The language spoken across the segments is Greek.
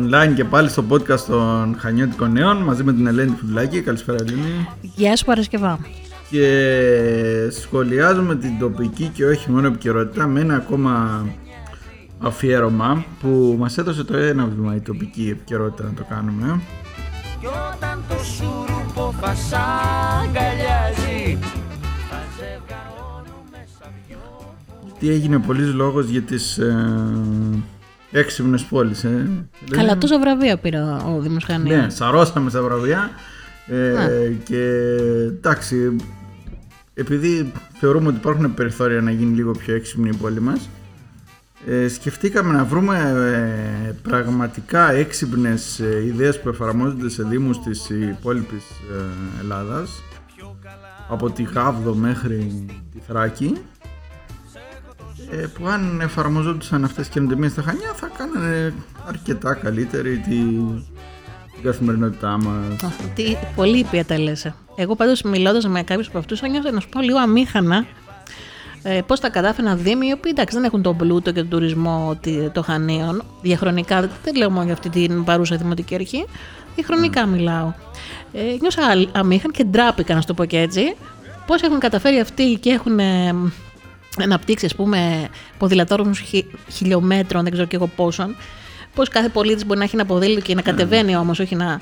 Online και πάλι στο podcast των Χανιώτικων Νέων μαζί με την Ελένη Φουντουλάκη. Καλησπέρα Ελένη. Γεια σου Παρασκευά. Και σχολιάζουμε την τοπική και όχι μόνο επικαιρότητα με ένα ακόμα αφιέρωμα που μας έδωσε το ένα βήμα η τοπική επικαιρότητα να το κάνουμε. Κι όταν το σουρουπό θα σ' αγκαλιάζει Θα ζευγαρώνουμε σαν δυο Τι έγινε πολλής λόγος για τις ε, έξυπνες πόλεις. Ε. Καλά, τόσα βραβεία πήρε ο Δήμος Χανίου. Ναι, σαρώσαμε στα βραβεία ε, και εντάξει, επειδή θεωρούμε ότι υπάρχουν περιθώρια να γίνει λίγο πιο έξυπνη η πόλη μας, ε, σκεφτήκαμε να βρούμε ε, πραγματικά έξυπνες ε, ιδέες που εφαρμόζονται σε δήμους της υπόλοιπης ε, Ελλάδας, από τη Γάβδο μέχρι τη Θράκη, ε, που αν εφαρμοζόντουσαν αυτές τις καινοτομίες στα Χανιά θα κάνανε αρκετά καλύτερη τη, την καθημερινότητά μας. Αχ, Τι πολύ ήπια τα λες. Εγώ πάντως μιλώντας με κάποιους από αυτούς θα νιώθω να σου πω λίγο αμήχανα ε, πώς τα κατάφεραν δήμοι οι οποίοι εντάξει δεν έχουν τον πλούτο και τον τουρισμό τη- των Χανίων διαχρονικά, δεν λέω μόνο για αυτή την παρούσα δημοτική αρχή διαχρονικά μιλάω ε, νιώσα α- αμήχαν και ντράπηκα να σου το πω και έτσι πώς έχουν καταφέρει αυτοί και έχουν ε, αναπτύξει ας πούμε ποδηλατόρους χι, χιλιόμετρων δεν ξέρω και εγώ πόσων πώς κάθε πολίτης μπορεί να έχει ένα ποδήλατο και να κατεβαίνει όμως όχι να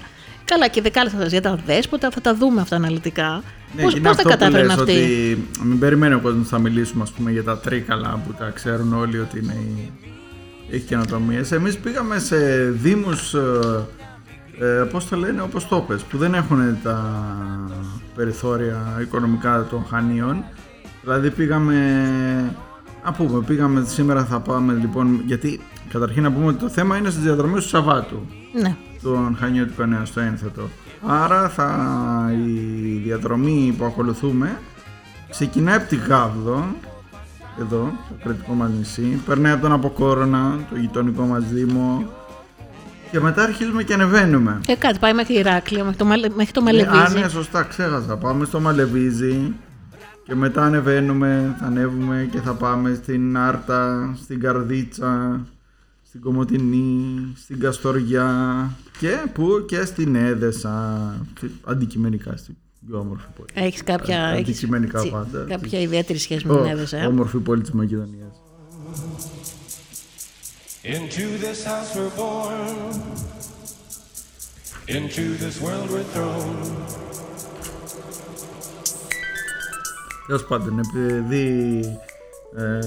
Καλά και δεκάλεπτα για τα δέσποτα θα τα δούμε αυτά αναλυτικά. Ναι, πώς και είναι πώς τα αυτό που κατάφεραν λες, αυτοί; Ότι μην περιμένει ο κόσμος θα μιλήσουμε ας πούμε, για τα τρίκαλα που τα ξέρουν όλοι ότι είναι η... έχει καινοτομίε. Εμείς πήγαμε σε δήμους, ε, ε, πώς το λένε, όπως το πες, που δεν έχουν τα περιθώρια οικονομικά των χανίων. Δηλαδή πήγαμε, να πούμε, πήγαμε σήμερα θα πάμε λοιπόν, γιατί καταρχήν να πούμε ότι το θέμα είναι στις διαδρομές του Σαββάτου Ναι. τον Χανιώτικο Νέο στο ένθετο. Άρα θα, η διαδρομή που ακολουθούμε ξεκινάει από τη Γάβδο, εδώ, το κρατικό μας νησί, περνάει από τον Αποκόρονα, το γειτονικό μας δήμο και μετά αρχίζουμε και ανεβαίνουμε. Ε, κάτι πάει μέχρι Ηράκλειο, μέχρι το, Μαλε... μέχρι το Ε, Μαλεβίζι. Α, ναι, σωστά, ξέχασα. Πάμε στο Μαλεβίζι και μετά ανεβαίνουμε, θα ανέβουμε και θα πάμε στην Άρτα, στην Καρδίτσα, στην Κομωτινή, στην Καστοριά και που και στην Έδεσα, αντικειμενικά στην πιο όμορφη πόλη. Έχεις κάποια, Ε, έχεις αντικειμενικά τσι- πάντα. κάποια ιδιαίτερη σχέση με την Έδεσα. ε; Όμορφη πόλη της Μακεδονίας. Into this house we're born. Into this world we're thrown. Τέλος πάντων, επειδή ε,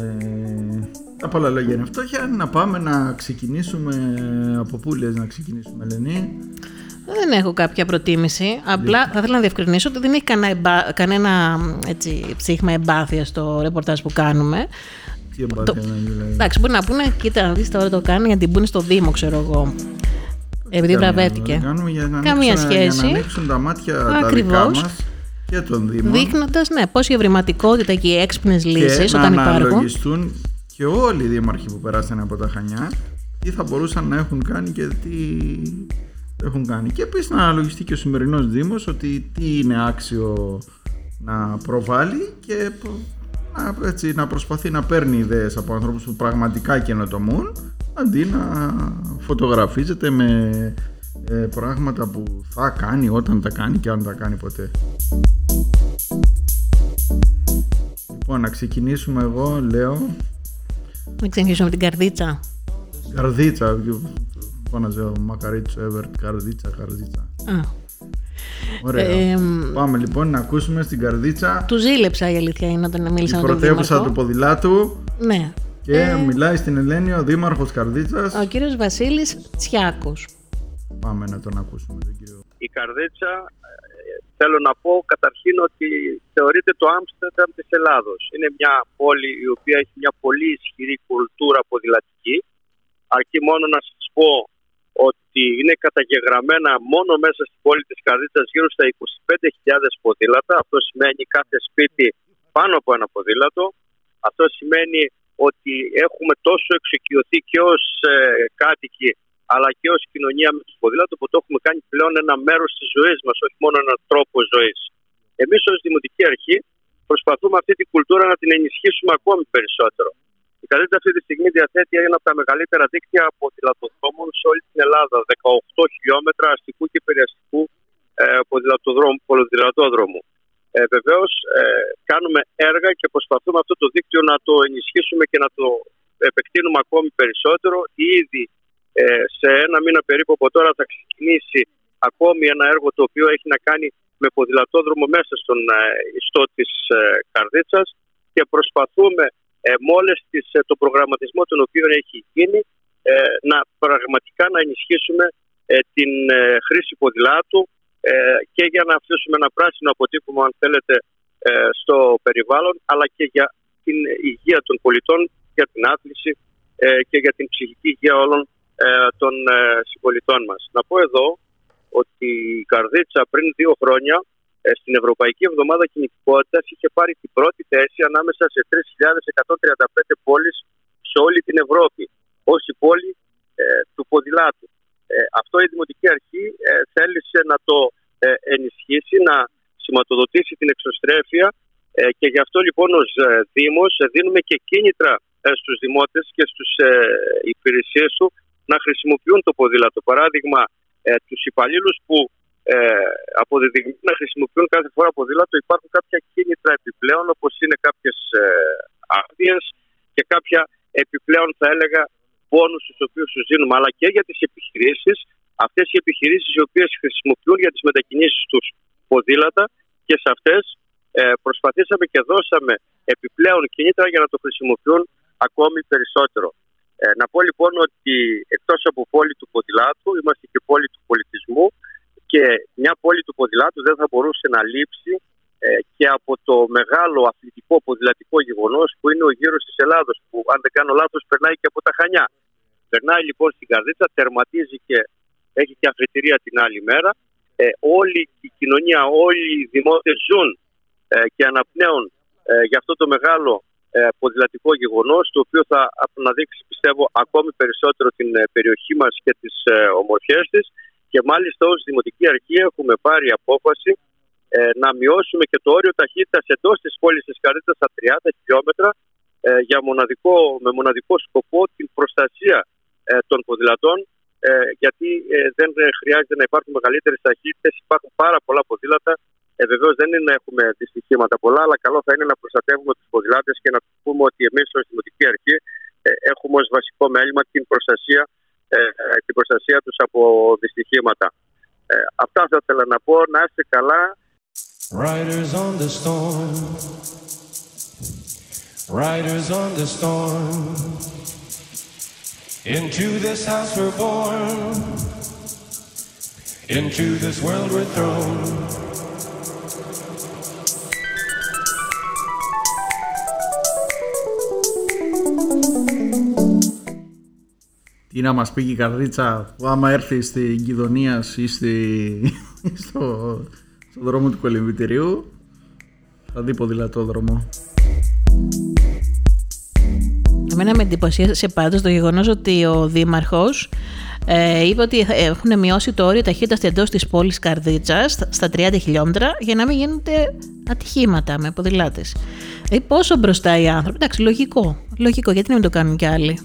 τα πολλά λόγια είναι φτώχεια, να πάμε να ξεκινήσουμε από πού λες να ξεκινήσουμε, Ελένη; Δεν έχω κάποια προτίμηση. Απλά θα ήθελα να διευκρινίσω ότι δεν έχει κανένα, εμπά- κανένα έτσι, ψήγμα εμπάθεια στο ρεπορτάζ που κάνουμε. Τι εμπάθεια να δηλαδή. Εντάξει, μπορεί να πούνε, κοίτα να δεις τώρα το κάνει γιατί μπουν στο Δήμο, ξέρω εγώ. Επειδή Κάνουμε, βραβεύτηκε. κάνουμε για να Καμία ανοίξουν, Για σχέση. να ανοίξουν τα μάτια τα δικά Ακριβώς. μας και των Δήμων Δείχνοντας, ναι, πώς η ευρηματικότητα και οι έξυπνες και λύσεις να όταν υπάρχουν. αναλογιστούν και όλοι οι δήμαρχοι που περάσαν από τα Χανιά τι θα μπορούσαν να έχουν κάνει και τι έχουν κάνει. Και επίσης να αναλογιστεί και ο σημερινός Δήμος ότι τι είναι άξιο να προβάλλει και προ- να, έτσι, να προσπαθεί να παίρνει ιδέες από ανθρώπους που πραγματικά καινοτομούν αντί να φωτογραφίζεται με ε, πράγματα που θα κάνει όταν τα κάνει και αν τα κάνει ποτέ. Λοιπόν, να ξεκινήσουμε εγώ, λέω, Να ξεκινήσουμε με την καρδίτσα. καρδίτσα, φώναζε ο Μακαρίτσος Εύερτ, καρδίτσα, καρδίτσα. Α, Ωραία. Ε, μ, Πάμε λοιπόν να ακούσουμε στην καρδίτσα του ζήλεψα η αλήθεια είναι όταν μίλησα η με τον πρωτεύουσα Δήμαρχο. του ποδηλάτου Ναι. και μιλάει στην Ελένη ο Δήμαρχος Καρδίτσας. Ο κύριος Βασίλης Τσιάκος. Πάμε να τον ακούσουμε τον κύριο. η Καρδίτσα ε, θέλω να πω καταρχήν ότι θεωρείται το Άμστερνταμ της Ελλάδος. Είναι μια πόλη η οποία έχει μια πολύ ισχυρή κουλτούρα ποδηλατική. Αρκεί μόνο να σας πω ότι ότι είναι καταγεγραμμένα μόνο μέσα στην πόλη της Καρδίτσας γύρω στα 25.000 ποδήλατα. Αυτό σημαίνει κάθε σπίτι πάνω από ένα ποδήλατο. Αυτό σημαίνει ότι έχουμε τόσο εξοικειωθεί και ως ε, κάτοικοι αλλά και ως κοινωνία με το ποδήλατο που το έχουμε κάνει πλέον ένα μέρος της ζωής μας, όχι μόνο ένα τρόπο ζωής. Εμείς ως Δημοτική Αρχή προσπαθούμε αυτή την κουλτούρα να την ενισχύσουμε ακόμη περισσότερο. Η Καρδίτσα αυτή τη στιγμή διαθέτει ένα από τα μεγαλύτερα δίκτυα ποδηλατοδρόμων σε όλη την Ελλάδα. 18 χιλιόμετρα αστικού και περιαστικού ε, ποδηλατόδρομου. Ε, Βεβαίως, ε, κάνουμε έργα και προσπαθούμε αυτό το δίκτυο να το ενισχύσουμε και να το επεκτείνουμε ακόμη περισσότερο. Ήδη ε, σε ένα μήνα περίπου από τώρα θα ξεκινήσει ακόμη ένα έργο το οποίο έχει να κάνει με ποδηλατόδρομο μέσα στον ε, ιστό της ε, Καρδίτσας και προσπαθούμε ε, με όλες τις, ε, το προγραμματισμό τον οποίο έχει γίνει ε, να πραγματικά να ενισχύσουμε ε, την χρήση ποδηλάτου και για να αφήσουμε ένα πράσινο αποτύπωμα αν θέλετε στο περιβάλλον αλλά και για την υγεία των πολιτών, για την άθληση και για την ψυχική υγεία όλων των συμπολιτών μας. Να πω εδώ ότι η Καρδίτσα πριν δύο χρόνια ε, στην Ευρωπαϊκή Εβδομάδα Κινητικότητας είχε πάρει την πρώτη θέση ανάμεσα σε 3.135 πόλεις σε όλη την Ευρώπη ως η πόλη ε, του ποδηλάτου. Ε, αυτό η Δημοτική Αρχή ε, θέλησε να το ενισχύσει, να σηματοδοτήσει την εξωστρέφεια και γι' αυτό λοιπόν ως Δήμος δίνουμε και κίνητρα στους δημότες και στους υπηρεσίες του να χρησιμοποιούν το ποδήλατο. Παράδειγμα, τους υπαλλήλους που ε, αποδεδειγμένα χρησιμοποιούν κάθε φορά ποδήλατο. Υπάρχουν κάποια κίνητρα επιπλέον, όπως είναι κάποιες ε, άδειες και κάποια επιπλέον, θα έλεγα, πόνου του οποίους τους δίνουμε. Αλλά και για τις επιχειρήσεις, αυτές οι επιχειρήσεις οι οποίες χρησιμοποιούν για τις μετακινήσεις τους ποδήλατα και σε αυτές ε, προσπαθήσαμε και δώσαμε επιπλέον κίνητρα για να το χρησιμοποιούν ακόμη περισσότερο. Ε, να πω λοιπόν ότι εκτός από πόλη του ποδηλάτου είμαστε και πόλη του πολιτισμού και μια πόλη του ποδηλάτου δεν θα μπορούσε να λείψει ε, και από το μεγάλο αθλητικό ποδηλατικό γεγονός που είναι ο γύρος της Ελλάδος, που αν δεν κάνω λάθος περνάει και από τα Χανιά. Περνάει λοιπόν στην Καρδίτσα, τερματίζει και έχει και αφετηρία την άλλη μέρα. Ε, όλη η κοινωνία, όλοι οι δημότες ζουν ε, και αναπνέουν ε, για αυτό το μεγάλο ε, ποδηλατικό γεγονός, το οποίο θα αναδείξει πιστεύω ακόμη περισσότερο την ε, περιοχή μας και τις ε, ομορφιές της. Και μάλιστα ως Δημοτική Αρχή έχουμε πάρει απόφαση ε, να μειώσουμε και το όριο ταχύτητας εντός της πόλης της Καρίτσας στα 30 χιλιόμετρα ε, για μοναδικό, με μοναδικό σκοπό την προστασία ε, των ποδηλατών ε, γιατί δεν χρειάζεται να υπάρχουν μεγαλύτερες ταχύτητες. Υπάρχουν πάρα πολλά ποδήλατα. Ε, Βεβαίως δεν είναι να έχουμε δυστυχήματα πολλά, αλλά καλό θα είναι να προστατεύουμε τους ποδηλάτες και να πούμε ότι εμείς ως Δημοτική Αρχή έχουμε ως βασικό μέλημα την προστασία ε, ε, την προστασία τους από δυστυχήματα. Ε, αυτά θα ήθελα να πω. Να είστε καλά. Riders on the storm. Riders on the storm. Into this house we're born. Into this world we're thrown. Τι να μας πει η Καρδίτσα που άμα έρθει στην Κιδωνίας ή στη, στο, στο δρόμο του κολυμβητηρίου θα δει ποδηλατόδρομο. Εμένα με εντυπωσίασε πάντως το γεγονός ότι ο Δήμαρχος ε, είπε ότι έχουν μειώσει το όριο ταχύτητας εντός της πόλης Καρδίτσας στα 30 χιλιόμετρα για να μην γίνονται ατυχήματα με ποδηλάτες. Ε, πόσο μπροστά οι άνθρωποι. Εντάξει, λογικό. Λογικό, γιατί να μην το κάνουν κι άλλοι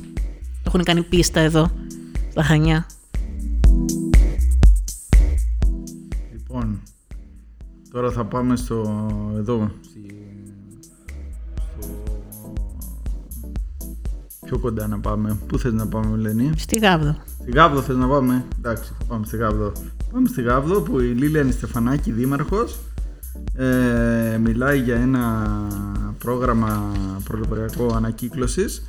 έχουν κάνει πίστα εδώ, στα Χανιά. Λοιπόν, τώρα θα πάμε στο εδώ, Πιο κοντά να πάμε. Πού θες να πάμε, Λένη; Στη Γάβδο. Στη Γάβδο θες να πάμε; Εντάξει, θα πάμε στη Γάβδο. Πάμε στη Γάβδο που η Λίλιαν Στεφανάκη, δήμαρχος, ε, μιλάει για ένα πρόγραμμα προληπωριακό ανακύκλωσης ε,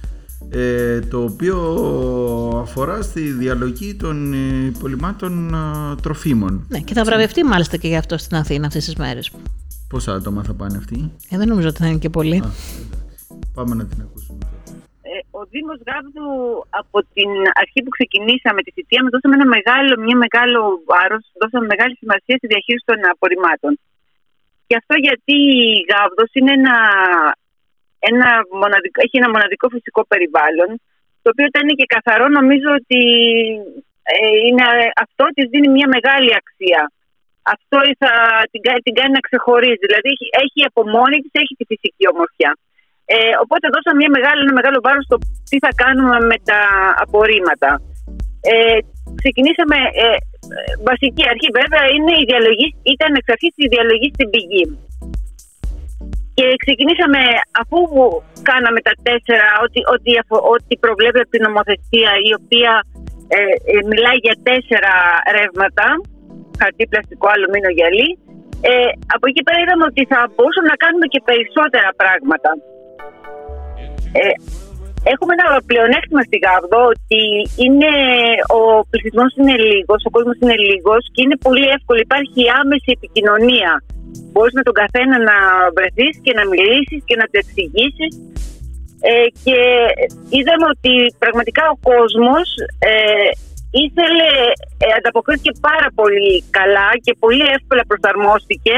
το οποίο αφορά στη διαλογή των ε, υπολοιμάτων ε, τροφίμων. Ναι, και θα βραβευτεί μάλιστα και γι' αυτό στην Αθήνα αυτές τις μέρες. Πόσα άτομα θα πάνε αυτοί; Ε, δεν νομίζω ότι θα είναι και πολλοί. Πάμε να την ακούσουμε. ο Δήμος Γάβδου από την αρχή που ξεκινήσαμε τη θητεία μας δώσαμε ένα μεγάλο, μια μεγάλο βάρος, δώσαμε μεγάλη σημασία στη διαχείριση των απορριμμάτων. Και αυτό γιατί η Γάβδος είναι ένα, ένα μοναδικό, έχει ένα μοναδικό φυσικό περιβάλλον το οποίο ήταν και καθαρό νομίζω ότι ε, είναι, αυτό της δίνει μια μεγάλη αξία. Αυτό θα την, κα- την κάνει να ξεχωρίζει. Δηλαδή έχει, έχει από μόνη της, έχει τη φυσική ομορφιά. Ε, οπότε δώσαμε μια μεγάλη, ένα μεγάλο βάρος στο τι θα κάνουμε με τα απορρίμματα. Ε, ξεκινήσαμε, ε, ε, βασική αρχή βέβαια είναι η διαλογή, ήταν εξ αρχής η διαλογή στην πηγή. Και ξεκινήσαμε αφού κάναμε τα τέσσερα, ό,τι, ό,τι, αφο- ό,τι προβλέπει από την νομοθεσία η οποία ε, ε, μιλάει για τέσσερα ρεύματα, χαρτί, πλαστικό, αλουμίνιο, γυαλί. Ε, από εκεί πέρα είδαμε ότι θα μπορούσαμε να κάνουμε και περισσότερα πράγματα. Ε, έχουμε ένα πλεονέκτημα στη Γάβδο ότι είναι, ο πληθυσμός είναι λίγος, ο κόσμος είναι λίγος και είναι πολύ εύκολο. Υπάρχει άμεση επικοινωνία. Μπορείς με τον καθένα να βρεθείς και να μιλήσεις και να του εξηγήσεις. Ε, και είδαμε ότι πραγματικά ο κόσμος ε, ήθελε, ε, ανταποκρίθηκε πάρα πολύ καλά και πολύ εύκολα προσαρμόστηκε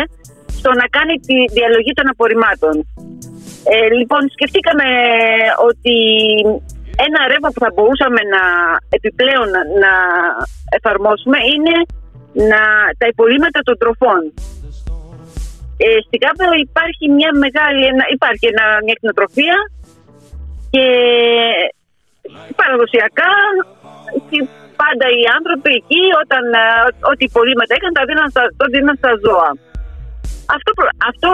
στο να κάνει τη διαλογή των απορριμμάτων. Ε, λοιπόν, σκεφτήκαμε ότι ένα ρεύμα που θα μπορούσαμε να επιπλέον να, να εφαρμόσουμε είναι να, τα υπολείμματα των τροφών. Ε, στην Κάπα υπάρχει μια μεγάλη, ένα, υπάρχει ένα, μια κτηνοτροφία και παραδοσιακά και πάντα οι άνθρωποι εκεί όταν ε, ό,τι υπολείμματα έκαναν τα δίναν στα, το δίναν στα ζώα. Αυτό, προ- αυτό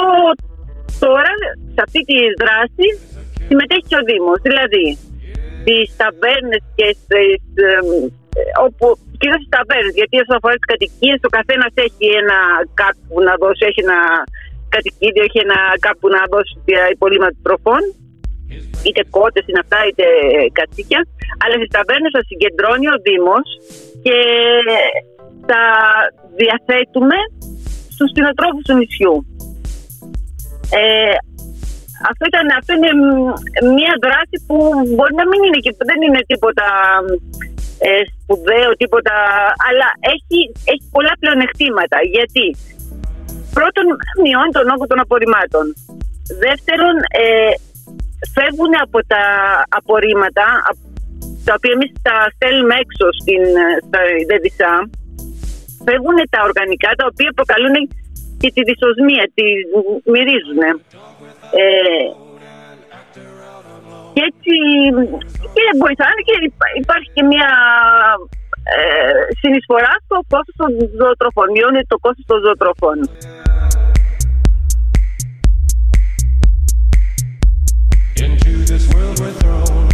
τώρα σε αυτή τη δράση συμμετέχει και ο Δήμος. Δηλαδή στις ταβέρνες και στις, ε, ε, όπου, κυρίως στις ταβέρνες, γιατί όσον αφορά τις κατοικίες ο καθένας έχει ένα κάπου να δώσει, έχει ένα κατοικίδιο, έχει ένα κάπου να δώσει τα υπολείμματα τροφών είτε κότες είναι αυτά, είτε κατσίκια. Αλλά στις ταβέρνες τα συγκεντρώνει ο Δήμος και τα διαθέτουμε στους κτηνοτρόφους του νησιού. Ε, αυτό, ήταν, αυτό είναι μ, μια δράση που μπορεί να μην είναι και δεν είναι τίποτα ε, σπουδαίο, τίποτα, αλλά έχει, έχει πολλά πλεονεκτήματα. Γιατί; Πρώτον μειώνει τον όγκο των απορριμμάτων. Δεύτερον, ε, φεύγουν από τα απορρίμματα, απ- τα οποία εμείς τα στέλνουμε έξω στην, ε, στα ΔΕΔΙΣΑ, φεύγουν τα οργανικά τα οποία προκαλούν και τη δυσοσμία, τη μυρίζουν. Ε, και έτσι και βοηθάνε και υπά- υπάρχει και μια ε, συνεισφορά στο κόστος των ζωοτροφών. Μειώνει το κόστος των ζωοτροφών. Into this world we're thrown.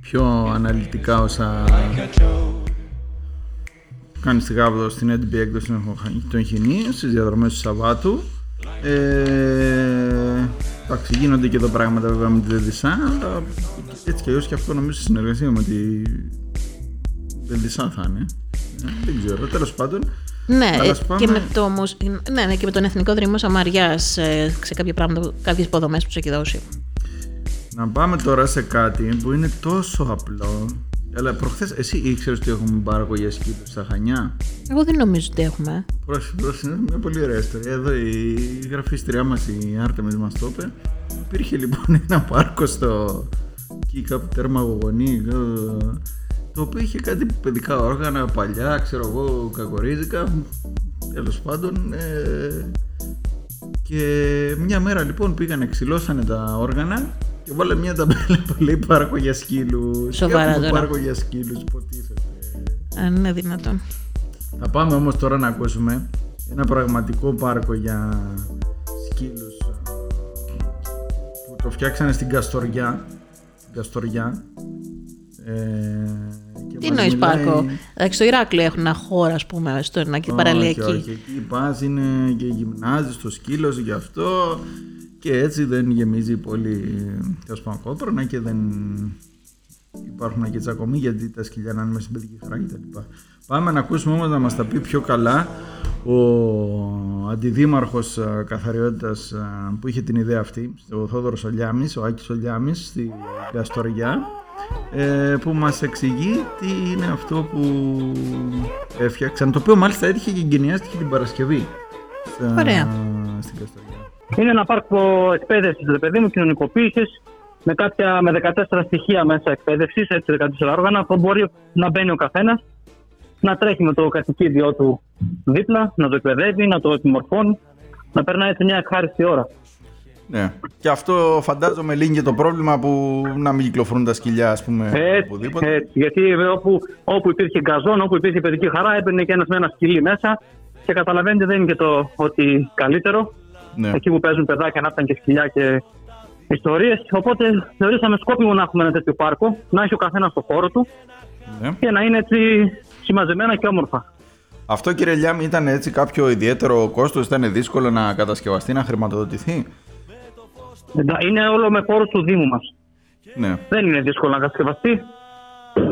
Πιο αναλυτικά όσα κάνεις στη Γάβδο στην έντυπη έκδοση των Χινή στις διαδρομές του Σαββάτου. Ε, εντάξει, γίνονται και εδώ πράγματα βέβαια με τη ΔΕΔΙΣΑ, αλλά έτσι κι αλλιώς και αυτό νομίζω στη συνεργασία με τη ΔΕΔΙΣΑ θα είναι. Ε, δεν ξέρω, τέλος πάντων. Ναι, Αλλά ε, ας πάμε- και με το, μουσ- ναι, ναι, και με τον Εθνικό Δρυμό Σαμαριάς ε, σε κάποια πράγματα, κάποιες υποδομές που τους έχει δώσει. Να πάμε τώρα σε κάτι που είναι τόσο απλό. Αλλά προχθές εσύ ήξερες ότι έχουμε παραγωγή σκύλου στα Χανιά; Εγώ δεν νομίζω ότι έχουμε. Πρόσεχε, πρόσεχε, είναι μια πολύ ωραία ιστορία. Εδώ η γραφίστριά μας, η Άρτεμις μας το είπε. Υπήρχε λοιπόν ένα πάρκο στο εκεί κάπου τέρμα Γογονή, ε, το οποίο είχε κάτι παιδικά όργανα παλιά, ξέρω εγώ, κακορίζικα. Τέλος πάντων. ε, και μια μέρα λοιπόν πήγανε, ξυλώσανε τα όργανα και βάλε μια ταμπέλα που λέει πάρκο για σκύλους. Σοβαρά Και έχουμε τώρα. Πάρκο για σκύλους, υποτίθεται. Αν είναι δυνατόν. Θα πάμε όμως τώρα να ακούσουμε ένα πραγματικό πάρκο για σκύλους ε, που το φτιάξανε στην Καστοριά. Στην Καστοριά. Ε, και Τι μας εννοείς μιλάει- πάρκο; Εντάξει, στο Ηράκλειο έχουν ένα χώρο, ας πούμε, στο ένα και Όχι, παραλιακή. όχι, εκεί πας είναι και γυμνάζεις στο σκύλος γι' αυτό και έτσι δεν γεμίζει πολύ τέλος πάντων κόπρονα και δεν υπάρχουν και τσακωμοί γιατί τα σκυλιά να είναι μέσα στην παιδική χαρά κτλ. Πάμε να ακούσουμε όμως να μας τα πει πιο καλά ο αντιδήμαρχος α, καθαριότητας α, που είχε την ιδέα αυτή, ο Θόδωρος Ολιάμης, ο Άκης Ολιάμης στη Καστοριά ε, που μας εξηγεί τι είναι αυτό που έφτιαξαν, το οποίο μάλιστα έτυχε και εγκαινιάστηκε την Παρασκευή στα- Ωραία. στην Καστοριά. Είναι ένα πάρκο εκπαίδευση, ρε παιδί μου, κοινωνικοποίησης με, κάποια, με 14 στοιχεία μέσα εκπαίδευσης, έτσι 14 όργανα, που μπορεί να μπαίνει ο καθένας, να τρέχει με το κατοικίδιό του δίπλα, να το εκπαιδεύει, να το επιμορφώνει, να περνάει έτσι μια ευχάριστη ώρα. Ναι. Και αυτό φαντάζομαι λύνει και το πρόβλημα που να μην κυκλοφορούν τα σκυλιά, ας πούμε, Έτσι, οπουδήποτε. έτσι, γιατί βέβαια, όπου, όπου υπήρχε γκαζόν, όπου υπήρχε παιδική χαρά, έμπαινε και ένας με ένα σκυλί μέσα και καταλαβαίνετε δεν είναι και το ότι καλύτερο. Ναι. εκεί που παίζουν παιδάκια να ήταν και σκυλιά και ιστορίες. Οπότε θεωρήσαμε σκόπιμο να έχουμε ένα τέτοιο πάρκο, να έχει ο καθένας το χώρο του ναι. και να είναι έτσι συμμαζεμένα και όμορφα. Αυτό κύριε Λιάμ ήταν έτσι κάποιο ιδιαίτερο κόστος, ήταν δύσκολο να κατασκευαστεί, να χρηματοδοτηθεί; εντά- Είναι όλο με πόρου του Δήμου μας. Ναι. Δεν είναι δύσκολο να κατασκευαστεί.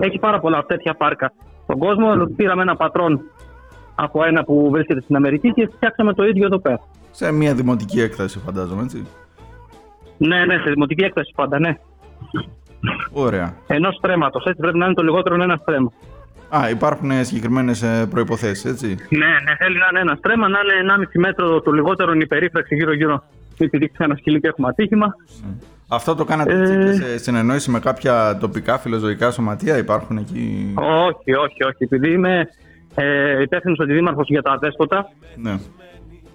Έχει πάρα πολλά τέτοια πάρκα στον κόσμο. Πήραμε ένα πατρόν από ένα που βρίσκεται στην Αμερική και φτιάξαμε το ίδιο εδώ πέρα. Σε μια δημοτική έκταση φαντάζομαι, έτσι. Ναι, ναι, σε δημοτική έκταση πάντα, ναι. Ωραία. Ενός στρέμματος. Έτσι πρέπει να είναι το λιγότερο ένα στρέμμα. Α, υπάρχουν συγκεκριμένες προποθέσει, έτσι. Ναι, ναι, θέλει να είναι ένα στρέμμα, να είναι 1,5 μέτρο το λιγότερο η περίφραξη γύρω-γύρω. Μην πηδήξει ένα σκυλί και έχουμε ατύχημα. Αυτό το κάνατε έτσι Ε. και σε συνεννόηση με κάποια τοπικά φιλοζωικά σωματεία, υπάρχουν εκεί; Όχι, όχι, όχι. Επειδή είμαι ε, υπεύθυνος αντιδήμαρχος για τα αδέσποτα, Ναι.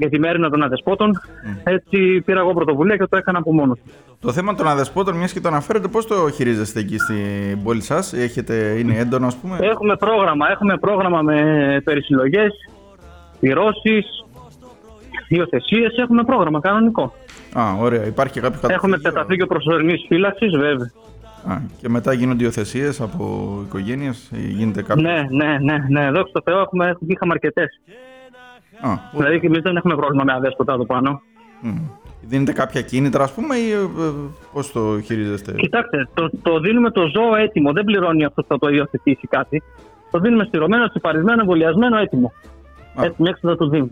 Για τη μέρη των αδεσπότων, έτσι πήρα εγώ πρωτοβουλία και το έκανα από μόνος. Το θέμα των αδεσπότων, μιας και το αναφέρετε, πώς το χειρίζεστε εκεί στην πόλη σας, είναι έντονο, ας πούμε; Έχουμε πρόγραμμα, έχουμε πρόγραμμα με περισυλλογές, πυρώσει, υιοθεσίες. Έχουμε πρόγραμμα κανονικό. Α, ωραία. Υπάρχει και κάποιο Έχουμε καταφύγιο. καταφύγιο προσωρινής φύλαξης, βέβαια. Α, και μετά γίνονται υιοθεσίες από οικογένειες, γίνεται κάποιο; Ναι, ναι, ναι, ναι. Δόξα τω Θεώ, έχουμε, είχαμε αρκετές. Α, Δηλαδή και εμείς δεν έχουμε πρόβλημα με αδέσποτα εδώ πάνω. μ. Δίνετε κάποια κίνητρα, ας πούμε, ή πώς το χειρίζεστε; Κοιτάξτε, το, το δίνουμε το ζώο έτοιμο. Δεν πληρώνει αυτός που θα το υιοθετήσει κάτι. Το δίνουμε στηρωμένο, τσιπαρισμένο, εμβολιασμένο, έτοιμο. Α. Έτσι, μέχρι θα του δίνουμε.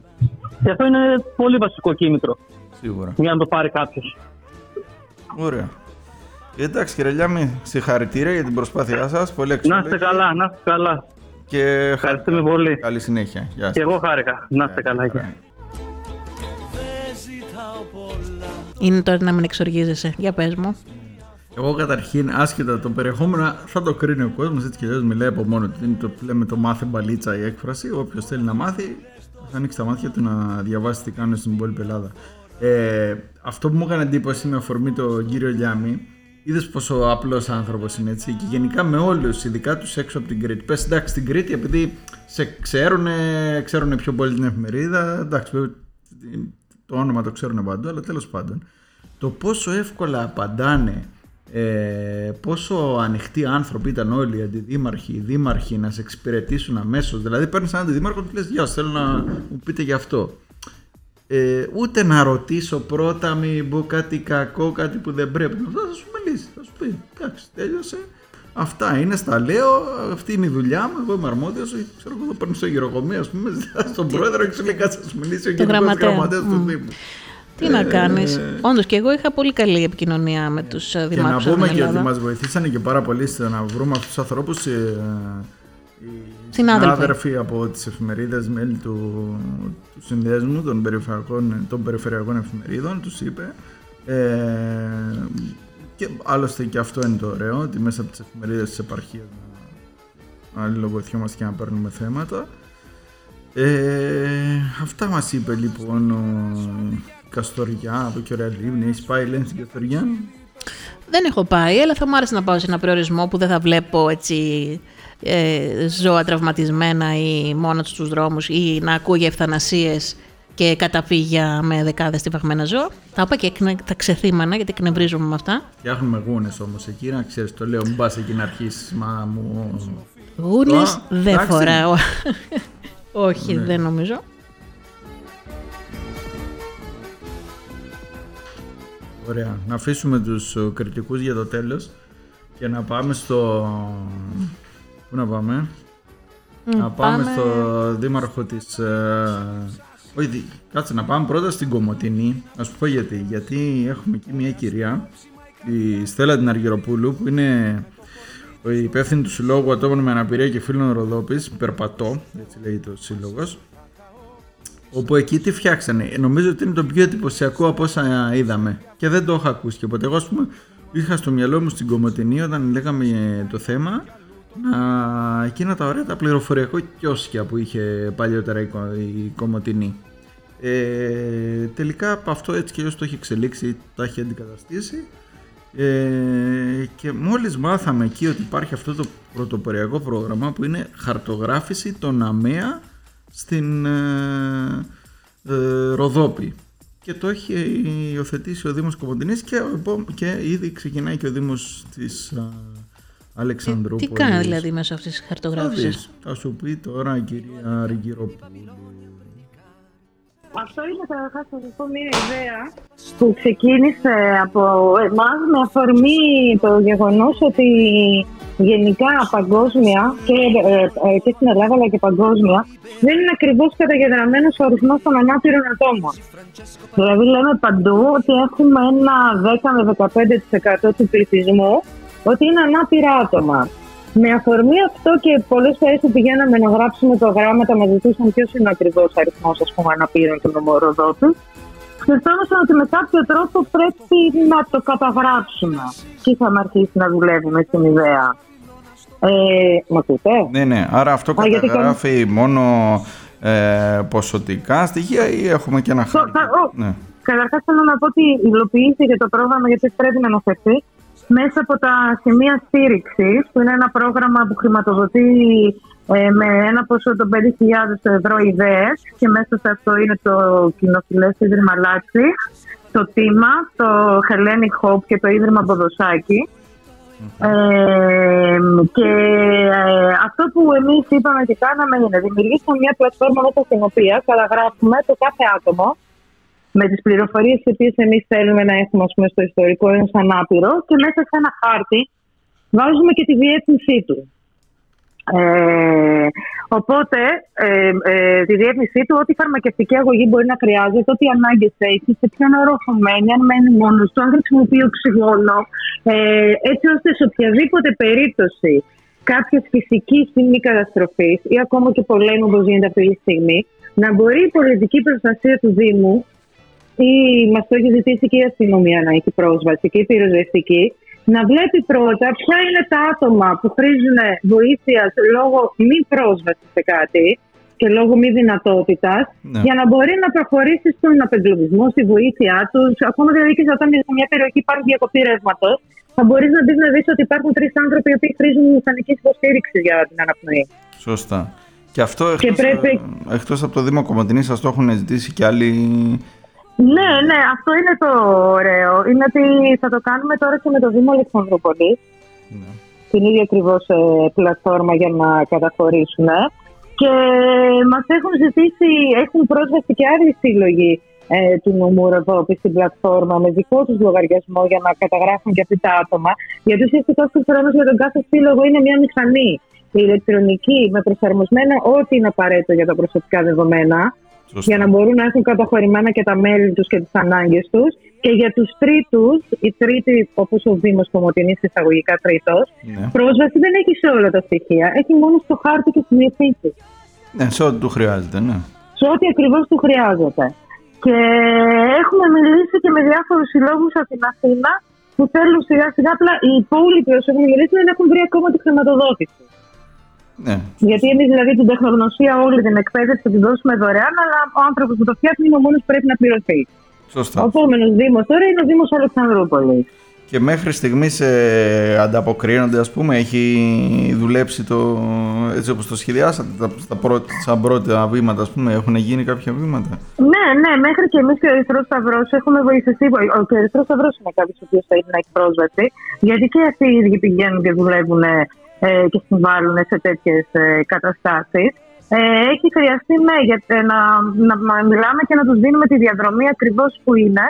Και αυτό είναι πολύ βασικό κίνητρο Σίγουρα. για να το πάρει κάποιος. Ωραία. Εντάξει, κύριε Λιάμι, συγχαρητήρια για την προσπάθειά σας. Πολύ Να αξιόλογη. είστε καλά, να είστε καλά. Και Ευχαριστούμε πολύ. καλή συνέχεια. Γεια σας. Και εγώ χάρηκα. Να είστε καλά. γεια. Είναι τώρα να μην εξοργίζεσαι. Για πες μου. Εγώ καταρχήν, άσχετα το περιεχόμενο, θα το κρίνει ο κόσμος έτσι κι αλλιώς μιλάει από μόνο του. Είναι το που λέμε το μάθε μπαλίτσα η έκφραση. Όποιος θέλει να μάθει, θα ανοίξει τα μάτια του να διαβάσει τι κάνουν στην υπόλοιπη Ελλάδα. Ε, αυτό που μου έκανε εντύπωση με αφορμή τον κύριο Λιάμι, είδες πόσο απλός άνθρωπος είναι έτσι. Και γενικά με όλους, ειδικά τους έξω από την Κρήτη. Πες εντάξει στην Κρήτη, επειδή σε ξέρουν, ξέρουν πιο πολύ την εφημερίδα. Εντάξει, βέβαια, το όνομα το ξέρουν παντού, αλλά τέλος πάντων. Το πόσο εύκολα απαντάνε ε, πόσο ανοιχτοί άνθρωποι ήταν όλοι οι αντιδήμαρχοι, οι δήμαρχοι να σε εξυπηρετήσουν αμέσως. Δηλαδή, παίρνεις έναν αντιδήμαρχο και του λες: Γεια σας, θέλω να μου πείτε γι' αυτό. Ε, ούτε να ρωτήσω πρώτα, μην πω κάτι κακό, κάτι που δεν πρέπει. Αυτό θα σου μιλήσει, θα σου πει: Εντάξει, τέλειωσε. Αυτά είναι, στα λέω. Αυτή είναι η δουλειά μου. Εγώ είμαι αρμόδιος. Ξέρω εγώ, το παίρνει στο γυροκομείο, ας πούμε, ζητάς στον πρόεδρο και σου λέει: Κάτσε να σου μιλήσει ο γενικό γραμματέα. γραμματέας του Μμ. Δήμου. Τι να κάνεις. Ε, Όντως και εγώ είχα πολύ καλή επικοινωνία με τους Και να δημάρχους στην πούμε και ότι Ελλάδα. μας βοηθήσανε και πάρα πολύ στο να βρούμε αυτούς τους ανθρώπους ε, οι Συνάδελφοι. συνάδελφοι από τις εφημερίδες μέλη του, του συνδέσμου των περιφερειακών, των περιφερειακών εφημερίδων τους είπε ε, και άλλωστε και αυτό είναι το ωραίο ότι μέσα από τις εφημερίδες της επαρχίας να αλληλοβοηθιόμαστε και να παίρνουμε θέματα ε, αυτά μας είπε λοιπόν ο Καστοριά από και ωραία Λίμνη. Έχεις πάει λένε στην Καστοριά. Δεν έχω πάει, αλλά θα μου άρεσε να πάω σε ένα προορισμό που δεν θα βλέπω έτσι ε, ζώα τραυματισμένα ή μόνο στους δρόμους ή να ακούγει ευθανασίες και καταφύγια με δεκάδες τυφαγμένα ζώα. Θα πάω και εκνε- τα ξεθύμανα γιατί εκνευρίζομαι με αυτά. Φτιάχνουμε γούνες όμως εκεί, να ξέρεις το λέω, μην πας εκεί να αρχίσεις, μα μου... Γούνες Α, δεν εντάξει. φοράω. Όχι, Ναι. δεν νομίζω. Ωραία, να αφήσουμε τους ε, κριτικούς για το τέλος και να πάμε στο... Πού να πάμε; Μ, να πάμε, στο δήμαρχο της... Ε... Όχι, δι- κάτσε να πάμε πρώτα στην Κομωτινή. Να σου πω γιατί. Γιατί έχουμε εκεί μια κυρία, η Στέλλα την Αργυροπούλου, που είναι η υπεύθυνη του Συλλόγου Ατόμων με Αναπηρία και Φίλων Ροδόπης, Περπατώ, έτσι λέγεται ο σύλλογος, όπου εκεί τι φτιάξανε. Νομίζω ότι είναι το πιο εντυπωσιακό από όσα είδαμε. Και δεν το είχα ακούσει και ποτέ. Εγώ, ας πούμε, είχα στο μυαλό μου στην Κομωτινή όταν λέγαμε ε, το θέμα να... εκείνα τα ωραία τα πληροφοριακό κιόσκια που είχε παλιότερα η, Κο- η Κομωτινή. Ε, τελικά από αυτό έτσι και το έχει εξελίξει, τα έχει αντικαταστήσει ε, και μόλις μάθαμε εκεί ότι υπάρχει αυτό το πρωτοποριακό πρόγραμμα που είναι χαρτογράφηση των ΑΜΕΑ στην ε, ε, Ροδόπη και το έχει υιοθετήσει ο Δήμος Κομωτινής και, ο επό- και ήδη ξεκινάει και ο Δήμος της α, Τι Αλεξανδρούπολης. κάνει δηλαδή μέσω αυτής της Θα χαρτογράφησης. δεις, θα σου πει τώρα η κυρία Ριγκυροπούλου. Αυτό είναι καταρχάς να σας πω μια ιδέα που ξεκίνησε από εμάς με αφορμή το γεγονός ότι γενικά παγκόσμια και, ε, ε, και στην Ελλάδα αλλά και παγκόσμια δεν είναι ακριβώς καταγεγραμμένος ο αριθμός των ανάπηρων ατόμων. Δηλαδή λέμε παντού ότι έχουμε ένα 10 με 15% του πληθυσμού ότι είναι ανάπηρα άτομα. Με αφορμή αυτό και πολλές φορές που πηγαίναμε να γράψουμε προγράμματα, μας ζητούσαν ποιος είναι ο ακριβώς αριθμός αναπήρων τους νομοροδότου. Σκεφτόμασταν ότι με κάποιο τρόπο πρέπει να το καταγράψουμε. Και είχαμε αρχίσει να δουλεύουμε στην ιδέα. Ε, μ' ακούτε; Ναι, ναι. Άρα αυτό Α, γιατί καταγράφει μόνο ε, ποσοτικά στοιχεία ή έχουμε και ένα Το- χάρτη; θα- ο- Ναι. Καταρχάς, θέλω να πω ότι υλοποιήθηκε το πρόγραμμα γιατί πρέπει να αναφερθεί μέσα από τα σημεία στήριξης, που είναι ένα πρόγραμμα που χρηματοδοτεί ε, με ένα ποσό των 5.000 ευρώ ιδέες και μέσα σε αυτό είναι το κοινοφιλές Ίδρυμα Λάτσι, το Τίμα, το Hellenic Hope και το Ίδρυμα Ποδοσάκη. Ε, και ε, αυτό που εμείς είπαμε και κάναμε είναι δημιουργήσουμε μια πλατφόρμα μέσα στην οποία καταγράφουμε το κάθε άτομο με τις πληροφορίες τις οποίες εμείς θέλουμε να έχουμε ας πούμε, στο ιστορικό ενός ανάπηρο και μέσα σε ένα χάρτη βάζουμε και τη διεύθυνσή του. Ε, οπότε, ε, ε, τη διεύθυνσή του, ό,τι φαρμακευτική αγωγή μπορεί να χρειάζεται, ό,τι ανάγκες έχει, σε ποιον όροφο μένει, αν μένει μόνος του, αν χρησιμοποιεί οξυγόνο, ε, έτσι ώστε σε οποιαδήποτε περίπτωση κάποιας φυσικής ή μη καταστροφής ή ακόμα και πολέμου όπως γίνεται αυτή τη στιγμή, να μπορεί η πολιτική προστασία του Δήμου ή μα το έχει ζητήσει και η αστυνομία να έχει πρόσβαση και η πυροσβεστική, να βλέπει πρώτα ποια είναι τα άτομα που χρήζουν βοήθεια λόγω μη πρόσβασης σε κάτι και λόγω μη δυνατότητας, Ναι. για να μπορεί να προχωρήσει στον απεγκλωβισμό, στη βοήθειά τους. Ακόμα δηλαδή και όταν σε μια περιοχή υπάρχει διακοπή ρεύματος, θα μπορείς να δει να δεις ότι υπάρχουν τρεις άνθρωποι οι οποίοι χρήζουν μηχανικής υποστήριξης για την αναπνοή. Σωστά. Και αυτό εκτός, πρέπει- ε, εκτός από το Δήμο Κομματινής σας το έχουν ζητήσει και άλλοι... Ναι, ναι, αυτό είναι το ωραίο. Είναι ότι θα το κάνουμε τώρα και με το Δήμο Αλεξανδρούπολη. Ναι. την ίδια ακριβώς πλατφόρμα για να καταχωρήσουν. Και μας έχουν ζητήσει, έχουν πρόσβαση και άλλοι σύλλογοι ε, του νομού Ροδόπη στην πλατφόρμα με δικό τους λογαριασμό για να καταγράφουν και αυτοί τα άτομα. Γιατί ουσιαστικά ο χρόνος για τον κάθε σύλλογο είναι μια μηχανή ηλεκτρονική με προσαρμοσμένα ό,τι είναι απαραίτητο για τα προσωπικά δεδομένα Σωστά. για να μπορούν να έχουν καταχωρημένα και τα μέλη τους και τις ανάγκες τους και για τους τρίτους, οι τρίτοι όπως ο Δήμος Κομωτινής εισαγωγικά τρίτος, Ναι. πρόσβαση δεν έχει σε όλα τα στοιχεία, έχει μόνο στο χάρτη και στη διευθύνση, ναι, σε ό,τι του χρειάζεται, ναι. σε ό,τι ακριβώς του χρειάζεται. Και έχουμε μιλήσει και με διάφορους συλλόγους από την Αθήνα που θέλουν σιγά σιγά απλά οι υπόλοιποι όσοι έχουν μιλήσει δεν έχουν βρει ακόμα τη χρηματοδότηση. Ναι. Γιατί εμείς δηλαδή την τεχνογνωσία, όλη την εκπαίδευση θα τη δώσουμε δωρεάν, αλλά ο άνθρωπος που το φτιάχνει είναι ο μόνος που πρέπει να πληρωθεί. Σωστά. Ο επόμενος Δήμος τώρα είναι ο Δήμος Αλεξανδρούπολης. Και μέχρι στιγμής ε, ανταποκρίνονται, ας πούμε, έχει δουλέψει το, έτσι όπως το σχεδιάσατε, τα, στα πρώτα, σαν πρώτα βήματα, ας πούμε, έχουν γίνει κάποια βήματα; Ναι, ναι, μέχρι και εμείς και ο Ερυθρός Σταυρός έχουμε βοηθηθεί. Ο και ο Ερυθρός Σταυρός είναι κάποιος ο οποίος θέλει να έχει πρόσβαση, γιατί και αυτοί οι ίδιοι πηγαίνουν και δουλεύουν ε, και συμβάλλουν σε τέτοιες καταστάσεις. Ε, έχει χρειαστεί ναι, για, ε, να, να, να μιλάμε και να τους δίνουμε τη διαδρομή ακριβώς που είναι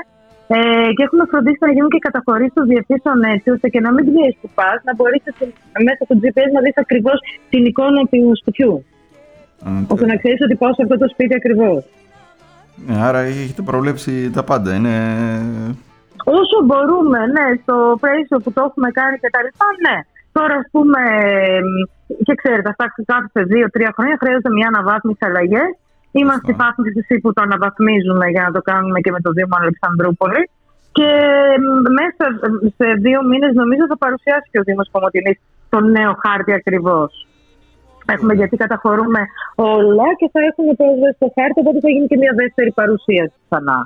Ε, και έχουμε φροντίσει να γίνουν και καταχωρήσεις των διευθύνσεων έτσι, ώστε και να μην βγει που πα, να μπορείς μέσα στο GPS να δεις ακριβώς την εικόνα του σπιτιού. Α, ώστε να ξέρεις ότι πάω σε αυτό το σπίτι ακριβώς. ναι, άρα έχετε προβλέψει τα πάντα. Είναι... Όσο μπορούμε, ναι, στο πλαίσιο που το έχουμε κάνει και τα λοιπά, ναι. Τώρα, ας πούμε, εμ, και ξέρετε, αυτά κάθε δύο-τρία χρόνια χρειάζεται μια αναβάθμιση αλλαγές. Είμαστε στη φάση της ΕΣΥ που το αναβαθμίζουμε για να το κάνουμε και με το Δήμο Αλεξανδρούπολη. Και εμ, μέσα σε δύο μήνες νομίζω θα παρουσιάσει και ο Δήμος Κομωτινής τον νέο χάρτη ακριβώς. Έχουμε γιατί καταχωρούμε όλα και θα έχουμε πρόσβαση στο χάρτη, οπότε θα γίνει και μια δεύτερη παρουσίαση ξανά.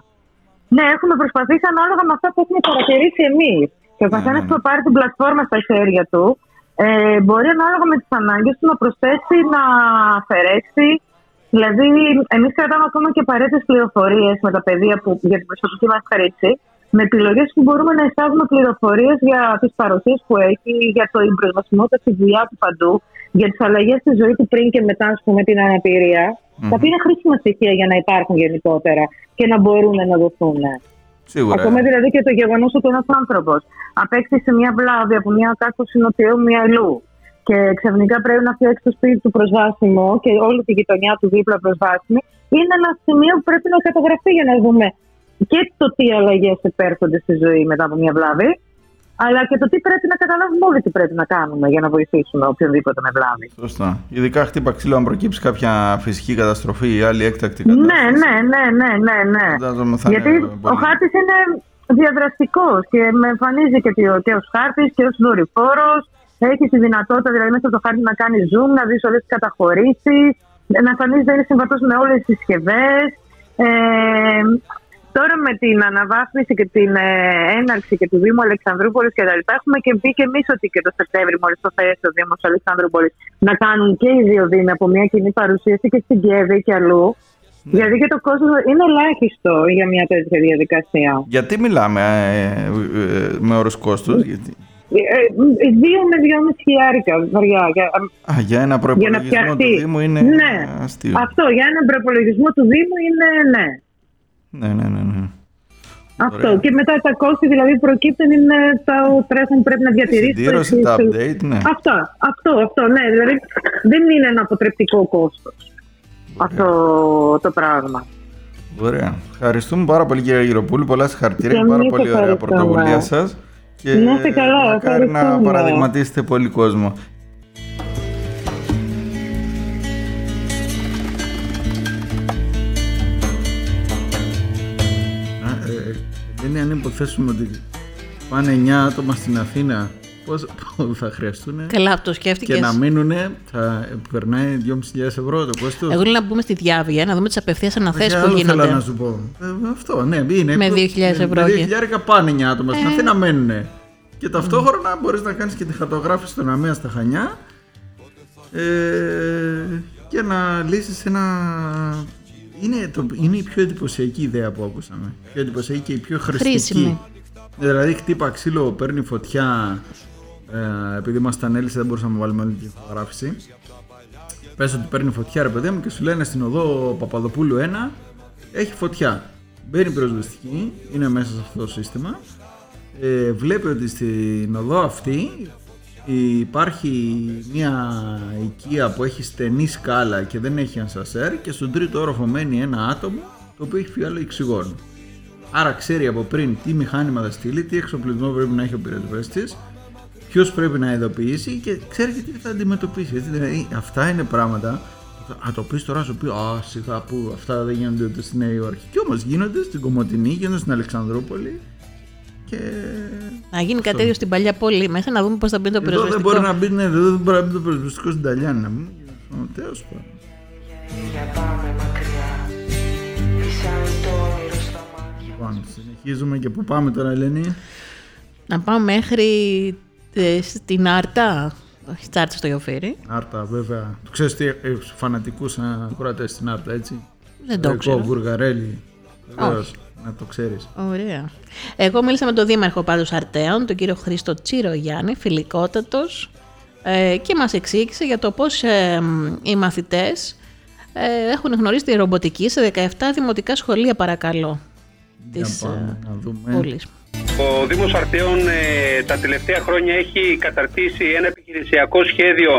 Ναι, έχουμε προσπαθήσει ανάλογα με αυτά που έχουμε παρατηρήσει εμείς. Και ο καθένας που θα πάρει την πλατφόρμα στα χέρια του ε, μπορεί ανάλογα με τις ανάγκες του να προσθέσει, να αφαιρέσει. Δηλαδή, εμείς κρατάμε ακόμα και απαραίτητες πληροφορίες με τα παιδεία που, για την προσωπική μας χρήση, με επιλογές που μπορούμε να εισάγουμε πληροφορίες για τις παρουσίε που έχει, για το η προσβασιμότητα στη δουλειά του παντού, για τις αλλαγές στη ζωή του πριν και μετά, ας πούμε, την αναπηρία. Τα οποία είναι χρήσιμα στοιχεία για να υπάρχουν γενικότερα και να μπορούν να δοθούν. Σίγουρα. Ακόμα δηλαδή και το γεγονός ότι ένας άνθρωπος απέκτησε μια βλάβη από μια κάστοση νοτιού μυαλού και ξαφνικά πρέπει να φτιάξει το σπίτι του προσβάσιμο και όλη τη γειτονιά του δίπλα προσβάσιμη, είναι ένα σημείο που πρέπει να καταγραφεί για να δούμε και το τι αλλαγές επέρχονται στη ζωή μετά από μια βλάβη, αλλά και το τι πρέπει να καταλάβουμε όλοι τι πρέπει να κάνουμε για να βοηθήσουμε οποιονδήποτε με βλάβη. Σωστά. Ειδικά χτύπα ξύλο αν προκύψει κάποια φυσική καταστροφή ή άλλη έκτακτη κατάσταση. Ναι, ναι, ναι, ναι, ναι, ναι. Φαντάζομαι θα Γιατί είναι πολύ- ο χάρτης είναι διαδραστικός και με εμφανίζει και, τι- και ως χάρτης και ως δορυφόρος. Έχει τη δυνατότητα δηλαδή μέσα στο χάρτη να κάνει zoom, να δεις όλες τις καταχωρήσεις, να εμφανίζεται είναι συμβατός με όλες τις συσκευές. Ε, τώρα με την αναβάθμιση και την ε, έναρξη και του Δήμου Αλεξανδρούπολης και τα λοιπά, έχουμε και μπει και εμείς ότι και το Σεπτέμβρη, μόλις το θέσει ο Δήμος Αλεξανδρούπολης, να κάνουν και οι δύο Δήμοι από μια κοινή παρουσίαση και στην ΚΕΔΗ και αλλού. Γιατί και το κόστο είναι ελάχιστο για μια τέτοια διαδικασία. Γιατί μιλάμε ε, ε, με όρους κόστους, γιατί... Ε, ε, δύο με δυόμιση χιλιάρικα βαριά. Για, Α, για ένα για να προπολογισμό του φτιαχτεί. Δήμου είναι ναι. αστείο. Αυτό για έναν προπολογισμό του Δήμου είναι ναι. Ναι, ναι, ναι. ναι. Αυτό. Ωραία. Και μετά τα κόστη δηλαδή που προκύπτουν είναι τα τρέχον που πρέπει να διατηρήσει. συντήρηση, τα update, ναι. Αυτό, αυτό, αυτό, ναι. Δηλαδή δεν είναι ένα αποτρεπτικό κόστος αυτό το πράγμα. Ωραία. Ευχαριστούμε πάρα πολύ κύριε Γυροπούλου. Πολλά συγχαρητήρια. Και Πάρα εμείς πολύ ωραία ευχαριστούμε. πρωτοβουλία σας. Και Να είστε καλά, μακάρι να ευχαριστούμε. παραδειγματίσετε πολύ κόσμο. Είναι αν υποθέσουμε ότι πάνε 9 άτομα στην Αθήνα, πώς, πώς θα χρειαστούν Καλά, το σκέφτηκες. και να μείνουν, θα περνάει 2.500 ευρώ το κόστος. Εγώ λέω να μπούμε στη διάβια, να δούμε τις απευθείας αναθέσεις Για που άλλο θέλω γίνονται. να σου πω. Ε, αυτό, ναι, είναι. Με προ- 2.000 ευρώ Με και- 2.000 πάνε 9 άτομα στην Ε. Αθήνα μένουν. Και ταυτόχρονα μπορείς να κάνεις και τη χαρτογράφηση στον Αμαία στα Χανιά ε, και να λύσεις ένα. Είναι, το, είναι η πιο εντυπωσιακή ιδέα που ακούσαμε. Πιο εντυπωσιακή και η πιο χρηστική. Χρήσιμη. Δηλαδή, χτύπα ξύλο, παίρνει φωτιά. Ε, επειδή ήμασταν έλυσε, δεν μπορούσαμε να βάλουμε όλη τη φωτογράφηση. Πες ότι παίρνει φωτιά, ρε παιδί μου, και σου λένε στην οδό Παπαδοπούλου 1 έχει φωτιά. Μπαίνει πυροσβεστική, είναι μέσα σε αυτό το σύστημα. Ε, βλέπει ότι στην οδό αυτή υπάρχει μια οικία που έχει στενή σκάλα και δεν έχει ανσασέρ και στον τρίτο όροφο μένει ένα άτομο το οποίο έχει φιάλο οξυγόνο. Άρα ξέρει από πριν τι μηχάνημα θα στείλει, τι εξοπλισμό πρέπει να έχει ο πυροσβέστης, ποιος πρέπει να ειδοποιήσει και ξέρει και τι θα αντιμετωπίσει. Έτσι, δηλαδή, αυτά είναι πράγματα. Α το πεις τώρα, σου πει Α, σιγά που αυτά δεν γίνονται ούτε στη Νέα Υόρκη. Και όμως γίνονται στην Κομωτινή, γίνονται στην Αλεξανδρούπολη. Και. Να γίνει κάτι τέτοιο στην παλιά πόλη μέσα, να δούμε πώς θα μπει το Εδώ δεν πυροσβεστικό. μπορεί να μπει, ναι, εδώ δεν μπορεί να μπει το πυροσβεστικό στην Ταλιάνη. Να μην. Τέλος πάντων. Λοιπόν, συνεχίζουμε και πού πάμε τώρα, Ελένη; Να πάμε μέχρι ε, στην Άρτα. Όχι, στην Άρτα στο Ιωφύρι. Άρτα, βέβαια. Το ξέρεις τι, έχει φανατικούς ακροατές στην Άρτα, έτσι; Δεν το Εγώ, ξέρω. Βουργαρέλη. Βεβαίως, Όχι. Να το ξέρεις. Ωραία. Εγώ μίλησα με τον Δήμαρχο πάντως Αρτέων, τον κύριο Χρήστο Τσίρο Γιάννη, φιλικότατος, ε, και μας εξήγησε για το πώς ε, μ, οι μαθητές ε, έχουν γνωρίσει τη ρομποτική σε 17 δημοτικά σχολεία, παρακαλώ. Για της πάμε ε, να δούμε. πόλης. Ο Δήμος Αρτέων ε, τα τελευταία χρόνια έχει καταρτήσει ένα επιχειρησιακό σχέδιο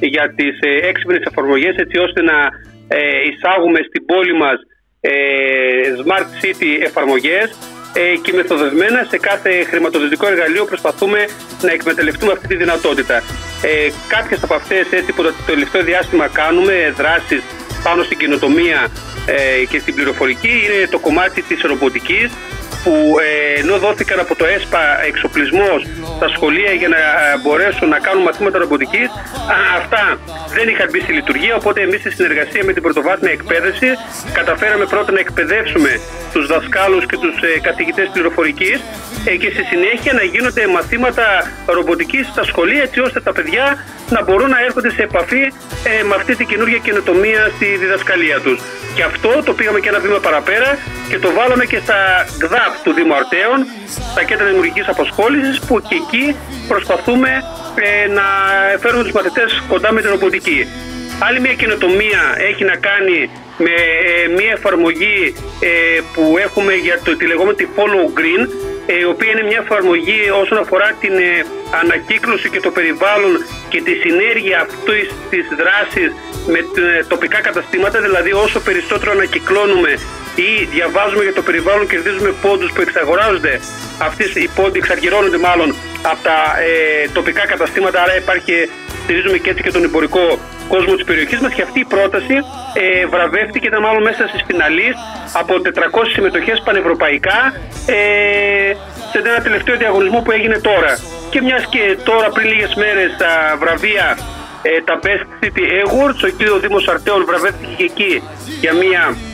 για τις ε, έξυπνες εφαρμογές έτσι ώστε να ε, εισάγουμε στην πόλη μας ε, Smart City εφαρμογές ε, και μεθοδευμένα σε κάθε χρηματοδοτικό εργαλείο προσπαθούμε να εκμεταλλευτούμε αυτή τη δυνατότητα. Ε, κάποιες από αυτές έτσι που το τελευταίο διάστημα κάνουμε δράσεις πάνω στην καινοτομία ε, και στην πληροφορική είναι το κομμάτι της ρομποτικής που ε, ενώ δόθηκαν από το ΕΣΠΑ εξοπλισμός στα σχολεία για να ε, μπορέσουν να κάνουν μαθήματα ρομποτικής α, αυτά δεν είχαν μπει στη λειτουργία οπότε εμείς σε συνεργασία με την πρωτοβάθμια εκπαίδευση καταφέραμε πρώτα να εκπαιδεύσουμε τους δασκάλους και τους ε, καθηγητές πληροφορικής ε, και στη συνέχεια να γίνονται μαθήματα ρομποτικής στα σχολεία έτσι ώστε τα παιδιά να μπορούν να έρχονται σε επαφή ε, με αυτή την καινούργια καινοτομία στη διδασκαλία τους. Και αυτό το πήγαμε και ένα βήμα παραπέρα και το βάλαμε και στα ΓΔΑΠ του Δήμου Αρτέων, στα κέντρα δημιουργικής αποσχόλησης που και εκεί προσπαθούμε ε, να φέρουμε τους μαθητές κοντά με την ρομποτική. Άλλη μια καινοτομία έχει να κάνει με ε, μια εφαρμογή ε, που έχουμε για το, τη λεγόμενη Follow Green ε, η οποία είναι μια εφαρμογή όσον αφορά την ε, ανακύκλωση και το περιβάλλον και τη συνέργεια αυτής της δράσης με ε, τοπικά καταστήματα, δηλαδή όσο περισσότερο ανακυκλώνουμε ή διαβάζουμε για το περιβάλλον κερδίζουμε πόντους που εξαγοράζονται αυτές οι πόντοι εξαργυρώνονται μάλλον από τα ε, τοπικά καταστήματα άρα υπάρχει στηρίζουμε και έτσι και τον εμπορικό κόσμο της περιοχής μας και αυτή η πρόταση ε, βραβεύτηκε ήταν μάλλον μέσα στις φιναλίες από 400 συμμετοχές πανευρωπαϊκά ε, σε ένα τελευταίο διαγωνισμό που έγινε τώρα. Και μιας και τώρα πριν λίγες μέρες τα βραβεία ε, τα Best City Awards, ο κ. Δήμος Αρτέων βραβεύτηκε και εκεί για, μια, ε,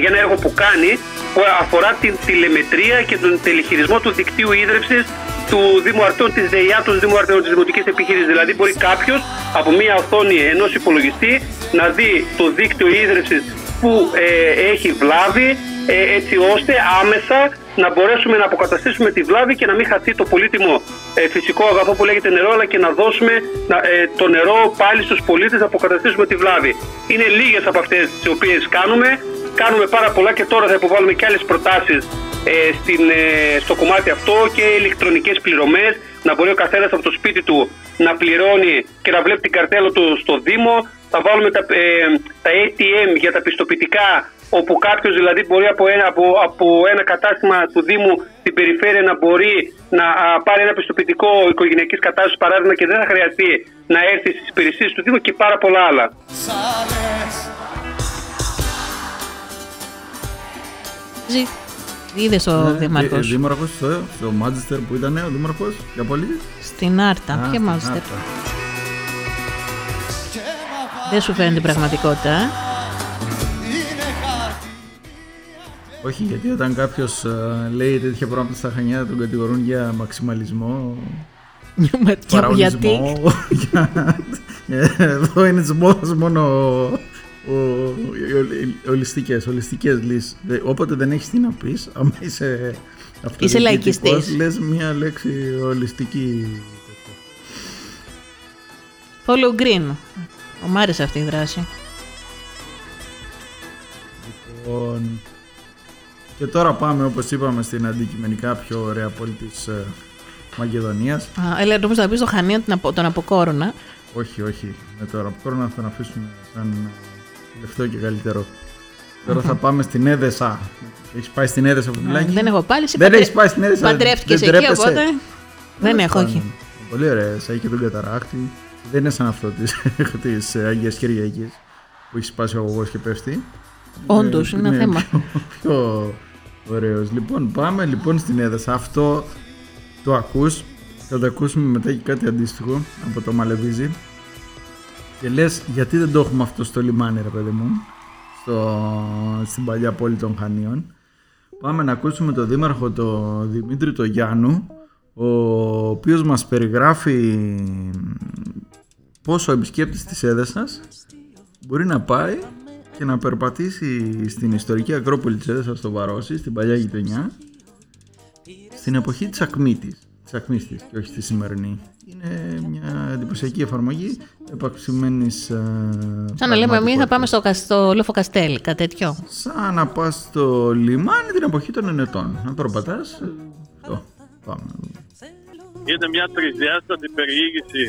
για ένα έργο που κάνει που αφορά την τηλεμετρία και τον τελεχειρισμό του δικτύου ίδρυυσης του Δήμου Αρτών, της ΔΕΙΑ, του Δήμου Αρτών, της Δημοτικής Επιχείρησης. Δηλαδή μπορεί κάποιος από μια οθόνη ενός υπολογιστή να δει το δίκτυο ίδρυυσης που ε, έχει βλάβη ε, έτσι ώστε άμεσα να μπορέσουμε να αποκαταστήσουμε τη βλάβη και να μην χαθεί το πολύτιμο ε, φυσικό αγαθό που λέγεται νερό αλλά και να δώσουμε να, ε, το νερό πάλι στους πολίτες να αποκαταστήσουμε τη βλάβη. Είναι λίγες από αυτές τις οποίες κάνουμε. Κάνουμε πάρα πολλά και τώρα θα υποβάλουμε και άλλες προτάσεις ε, στην, ε, στο κομμάτι αυτό και ηλεκτρονικές πληρωμές να μπορεί ο καθένας από το σπίτι του να πληρώνει και να βλέπει την καρτέλα του στο Δήμο θα βάλουμε τα, ε, τα ATM για τα πιστοποιητικά όπου κάποιος δηλαδή μπορεί από ένα, από, από ένα κατάστημα του Δήμου στην περιφέρεια να μπορεί να α, πάρει ένα πιστοποιητικό οικογενειακής κατάστασης παράδειγμα και δεν θα χρειαστεί να έρθει στις υπηρεσίες του Δήμου και πάρα πολλά άλλα. Ζει. Είδες ο Ε, Δήμαρχο. ε, Δήμαρχος στο, στο Μάντζεστερ που ήταν ο Δήμαρχος για πολύ. Στην Άρτα. Α, Ποια στην μάλιστα. Άρτα. Δεν σου φαίνεται η πραγματικότητα. ε; Όχι, γιατί όταν κάποιος λέει τέτοια πράγματα στα Χανιά τον κατηγορούν για μαξιμαλισμό. Για- Γιατί; παραολισμό, για- Εδώ είναι μόνο, μόνο ο, οι ολι- ολιστικές, ολιστικές λύσεις. Δε- Όποτε δεν έχεις τι να πεις, άμα είσαι αυτοδιοικητικός, λαϊκιστής. λες μία λέξη ολιστική. Follow green. Μου άρεσε αυτή η δράση. Λοιπόν, και τώρα πάμε όπως είπαμε στην αντικειμενικά πιο ωραία πόλη της ε, Μακεδονίας. Α, έλα, νομίζω να πεις στο Χανίο τον, απο, τον Αποκόρονα. Όχι, όχι. Με το ραπκόρο να τον αφήσουμε σαν ε, τελευταίο και καλύτερο. Τώρα θα πάμε στην Έδεσα. Έχεις πάει στην Έδεσα από την δεν έχω πάλι. Εσύ Δεν παντρε- έχεις πάει στην Έδεσα. Παντρεύτηκες δεν εκεί, τρέπεσαι. οπότε; Δεν έχω, Τέλος όχι. πάντων. Πολύ ωραία. Σαν και τον καταράκτη. Δεν είναι σαν αυτό της, της ε, Αγίας Κυριακής που έχεις σπάσει ο αγωγός και πέφτει. Όντως, είναι ένα θέμα. Πιο, πιο ωραίος. Λοιπόν, πάμε λοιπόν στην Έδεσα. Αυτό το ακούς. Θα το ακούσουμε μετά και κάτι αντίστοιχο από το Μαλεβίζι. Και λες γιατί δεν το έχουμε αυτό στο λιμάνι ρε παιδί μου. Στο, στην παλιά πόλη των Χανίων. Πάμε να ακούσουμε τον δήμαρχο το Δημήτρη το Γιάννου ο οποίος μας περιγράφει πόσο ο επισκέπτης της Έδεσας μπορεί να πάει και να περπατήσει στην ιστορική Ακρόπολη της Έδεσας στο Βαρόσι, στην παλιά γειτονιά στην εποχή της Ακμήτης. Ακμής της και όχι στη σημερινή. Είναι μια εντυπωσιακή εφαρμογή επαξημένης ε, Σαν να λέμε εμείς θα πάμε στο, Κασ- στο Λόφο Καστέλ, κάτι τέτοιο. Σαν να πας στο λιμάνι την εποχή των ενετών. Να περπατάς. ε, αυτό. Πάμε. είναι μια τρισδιάστατη περιήγηση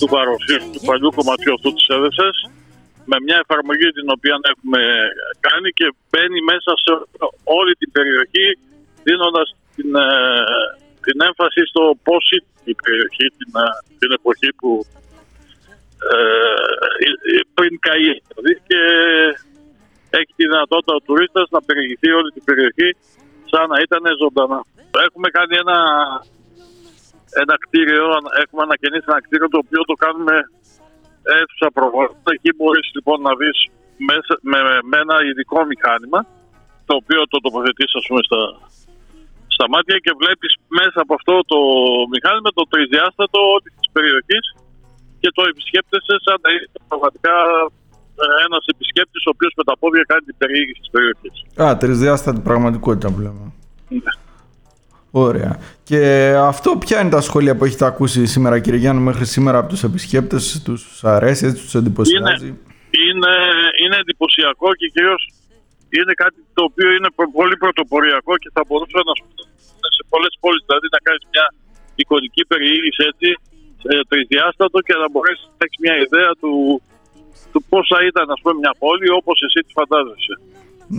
του παροσίου του παλιού κομματιού αυτού της έδεσης με μια εφαρμογή την οποία έχουμε κάνει και μπαίνει μέσα σε όλη την περιοχή δίνοντας την, ε, την έμφαση στο πώς ήταν η περιοχή την, ε, την εποχή που ε, ε, πριν καεί δηλαδή και έχει τη δυνατότητα ο τουρίστας να περιηγηθεί όλη την περιοχή σαν να ήταν ζωντανά. Έχουμε κάνει ένα ένα κτίριο, έχουμε ανακαινήσει ένα κτίριο το οποίο το κάνουμε αίθουσα προγράμματα. Εκεί μπορείς λοιπόν να δεις μέσα, με, με ένα ειδικό μηχάνημα το οποίο το τοποθετείς ας πούμε στα, στα μάτια και βλέπεις μέσα από αυτό το μηχάνημα το τρισδιάστατο όλη της περιοχής και το επισκέπτεσαι σαν να είσαι πραγματικά ε, ένας επισκέπτης ο οποίος με τα πόδια κάνει την περιήγηση της περιοχής. Α, τρισδιάστατη πραγματικότητα που λέμε. Ωραία. Και αυτό ποια είναι τα σχόλια που έχετε ακούσει σήμερα κύριε Γιάννη μέχρι σήμερα από τους επισκέπτες, τους αρέσει, έτσι, τους εντυπωσιάζει; είναι, είναι εντυπωσιακό και κυρίως είναι κάτι το οποίο είναι προ- πολύ πρωτοποριακό και θα μπορούσε να σου σε πολλές πόλεις δηλαδή να κάνεις μια εικονική περιήγηση έτσι ε, τρισδιάστατο και να μπορέσεις να έχεις μια ιδέα του, του πώ θα ήταν ας πούμε, μια πόλη όπως εσύ τη φαντάζεσαι.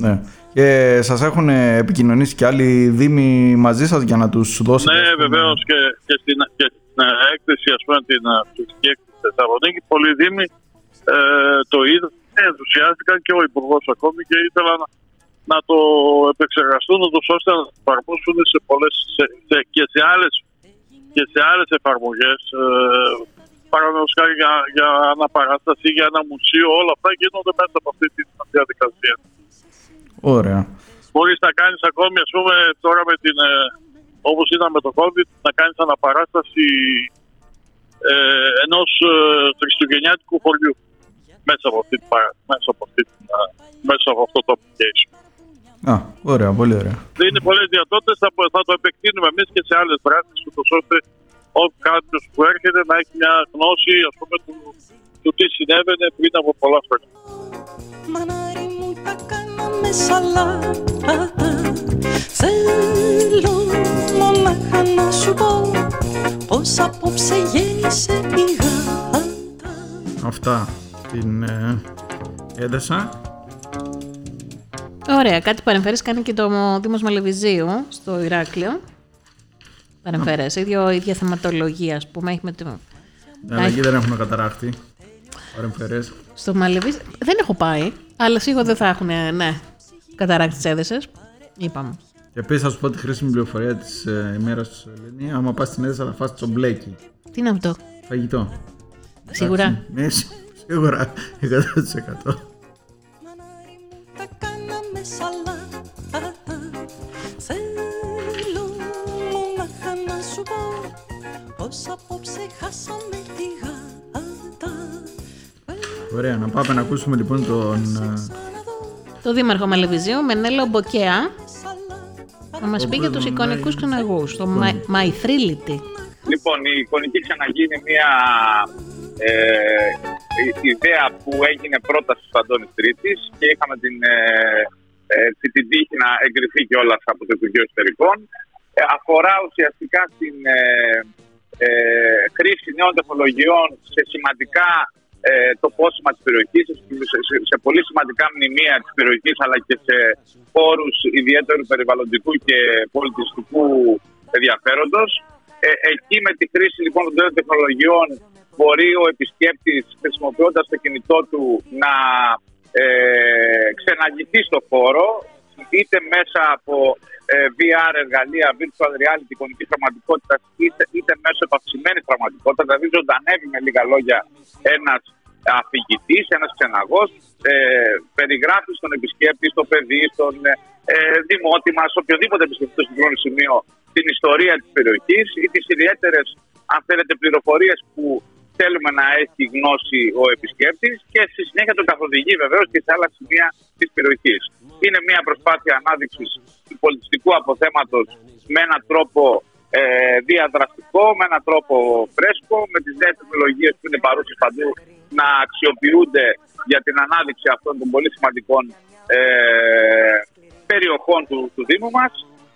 Ναι. Και σας έχουν επικοινωνήσει και άλλοι δήμοι μαζί σας για να τους δώσετε. Ναι, ας πούμε, βεβαίως και, και στην, και στην ε, έκθεση, ας πούμε, την ε, τουριστική έκθεση στη Θεσσαλονίκη, πολλοί δήμοι ε, το είδαν, ενθουσιάστηκαν και ο Υπουργός ακόμη και ήθελαν να, να το επεξεργαστούν ούτως ώστε να το εφαρμόσουν σε πολλές, σε, σε, και σε άλλες και σε άλλες εφαρμογές ε, παραδείγματος χάρη για, για αναπαράσταση, για ένα μουσείο, όλα αυτά γίνονται μέσα από αυτή τη διαδικασία. Ωραία. Μπορείς να κάνεις ακόμη, ας πούμε, τώρα με την, ε, όπως ήταν με το COVID, να κάνεις αναπαράσταση ε, ενός ε, χριστουγεννιάτικου χωριού μέσα από, αυτή, την παρά- μέσα, από αυτή, την, ε, μέσα από αυτό το application. Α, ωραία, πολύ ωραία. Είναι πολλές δυνατότητες, θα, θα το επεκτείνουμε εμείς και σε άλλες δράσεις, ούτως ώστε ο κάποιος που έρχεται να έχει μια γνώση ας πούμε, του, του τι συνέβαινε πριν από πολλά χρόνια. Μανάρι μου τα κάναμε σαλάτα Θέλω μονάχα να σου πω Πως απόψε γέννησε η γάτα Αυτά την ε, έδεσα. Ωραία, κάτι παρεμφέρεις κάνει και το Δήμος Μαλεβιζίου στο Ηράκλειο. Παρεμφέρες, ίδιο, ίδια θεματολογία, ας πούμε, έχει με το... Αλλά εκεί δεν έχουν καταράχτη. Παρεμφερές. Στο Μαλεβίζ δεν έχω πάει, αλλά σίγουρα δεν θα έχουν, ναι, καταράκτη τις έδεσες. Είπαμε. Και επίσης θα σου πω τη χρήσιμη πληροφορία της ε, ημέρας τους Ελένη. Άμα πας στην έδεσα θα φας τσομπλέκι. Τι είναι αυτό, Φαγητό. σίγουρα. Εντάξει, Ναι, σι- σίγουρα 100%. Ωραία, να πάμε να ακούσουμε λοιπόν τον. ε, Το Δήμαρχο Μαλεβιζίου, Μενέλο Μποκέα, να μας πει για τους εικονικούς ξεναγούς, το My, My Thrility. Λοιπόν, η εικονική ξαναγή είναι μια ε, η- ιδέα που έγινε πρόταση του Αντώνης Τρίτης και είχαμε την, ε, ε, την, την τύχη να εγκριθεί κιόλας από το Υπουργείο Εσωτερικών. Ε, αφορά ουσιαστικά την ε, ε, χρήση νέων τεχνολογιών σε σημαντικά ε, τοπόσημα της περιοχής, σε, σε, σε πολύ σημαντικά μνημεία της περιοχής αλλά και σε χώρους ιδιαίτερου περιβαλλοντικού και πολιτιστικού ενδιαφέροντος. Ε, εκεί με τη χρήση λοιπόν των νέων τεχνολογιών μπορεί ο επισκέπτης χρησιμοποιώντας το κινητό του να ε, ξεναγηθεί στο χώρο είτε μέσα από ε, VR εργαλεία, virtual reality, εικονική πραγματικότητα είτε, είτε μέσω επαυξημένη πραγματικότητα, δηλαδή ζωντανεύει με λίγα λόγια ένας αφηγητής, ένας ξεναγός, ε, περιγράφεις στον επισκέπτη, στο παιδί, στον ε, δημότη μας, οποιοδήποτε επισκεφτεί στο συγκεκριμένο σημείο, την ιστορία της περιοχής ή τις ιδιαίτερες, αν θέλετε, πληροφορίες που θέλουμε να έχει γνώση ο επισκέπτης και στη συνέχεια τον καθοδηγεί βεβαίως και σε άλλα σημεία της περιοχής. Είναι μια προσπάθεια ανάδειξης του πολιτιστικού αποθέματος με έναν τρόπο ε, διαδραστικό, με έναν τρόπο φρέσκο, με τις νέες τεχνολογίες που είναι παρούσες παντού να αξιοποιούνται για την ανάδειξη αυτών των πολύ σημαντικών ε, περιοχών του, του Δήμου μας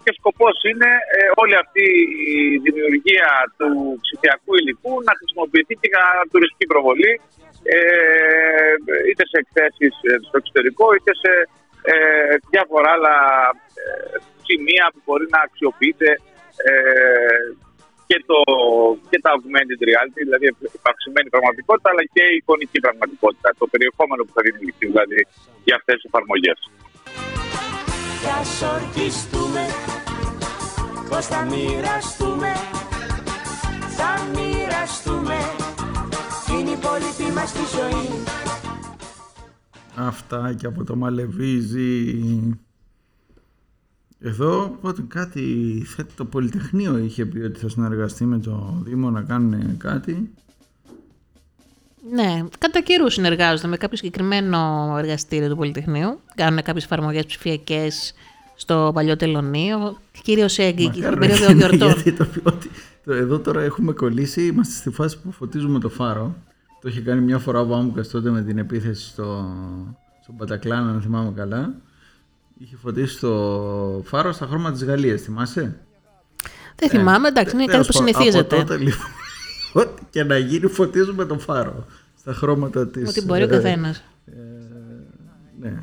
και σκοπός είναι ε, όλη αυτή η δημιουργία του ψηφιακού υλικού να χρησιμοποιηθεί και για τουριστική προβολή ε, είτε σε εκθέσεις ε, στο εξωτερικό είτε σε ε, διάφορα άλλα ε, σημεία που μπορεί να αξιοποιείται ε, και, το, και τα augmented reality, δηλαδή η αυξημένη πραγματικότητα, αλλά και η εικονική πραγματικότητα, το περιεχόμενο που θα δημιουργηθεί δηλαδή για αυτές τις εφαρμογές. Κι ας ορκιστούμε Πως θα μοιραστούμε Θα μοιραστούμε Είναι η υπόλοιπη μας τη ζωή Αυτά και από το Μαλεβίζι. Εδώ πότε κάτι θέτει το Πολυτεχνείο είχε πει ότι θα συνεργαστεί με το Δήμο να κάνουν κάτι. Ναι, κατά καιρούς συνεργάζονται με κάποιο συγκεκριμένο εργαστήριο του Πολυτεχνείου. Κάνουν κάποιες εφαρμογές ψηφιακές στο παλιό τελωνίο. Κυρίω εκεί, στην Μακάρι να περίοδο γίνει, γιορτών. Γιατί το, ότι, το- εδώ τώρα έχουμε κολλήσει, είμαστε στη φάση που φωτίζουμε το φάρο. Το είχε κάνει μια φορά ο Βάμουκας τότε με την επίθεση στο, στον Πατακλάν, αν θυμάμαι καλά. Είχε φωτίσει το φάρο στα χρώματα της Γαλλίας, θυμάσαι; Δεν θυμάμαι, εντάξει, είναι κάτι Τέλος που πάντων, συνηθίζεται. Από τότε λοιπόν, ό,τι και να γίνει φωτίζουμε το φάρο στα χρώματα της... Ό,τι μπορεί ο ε, καθένας. ναι.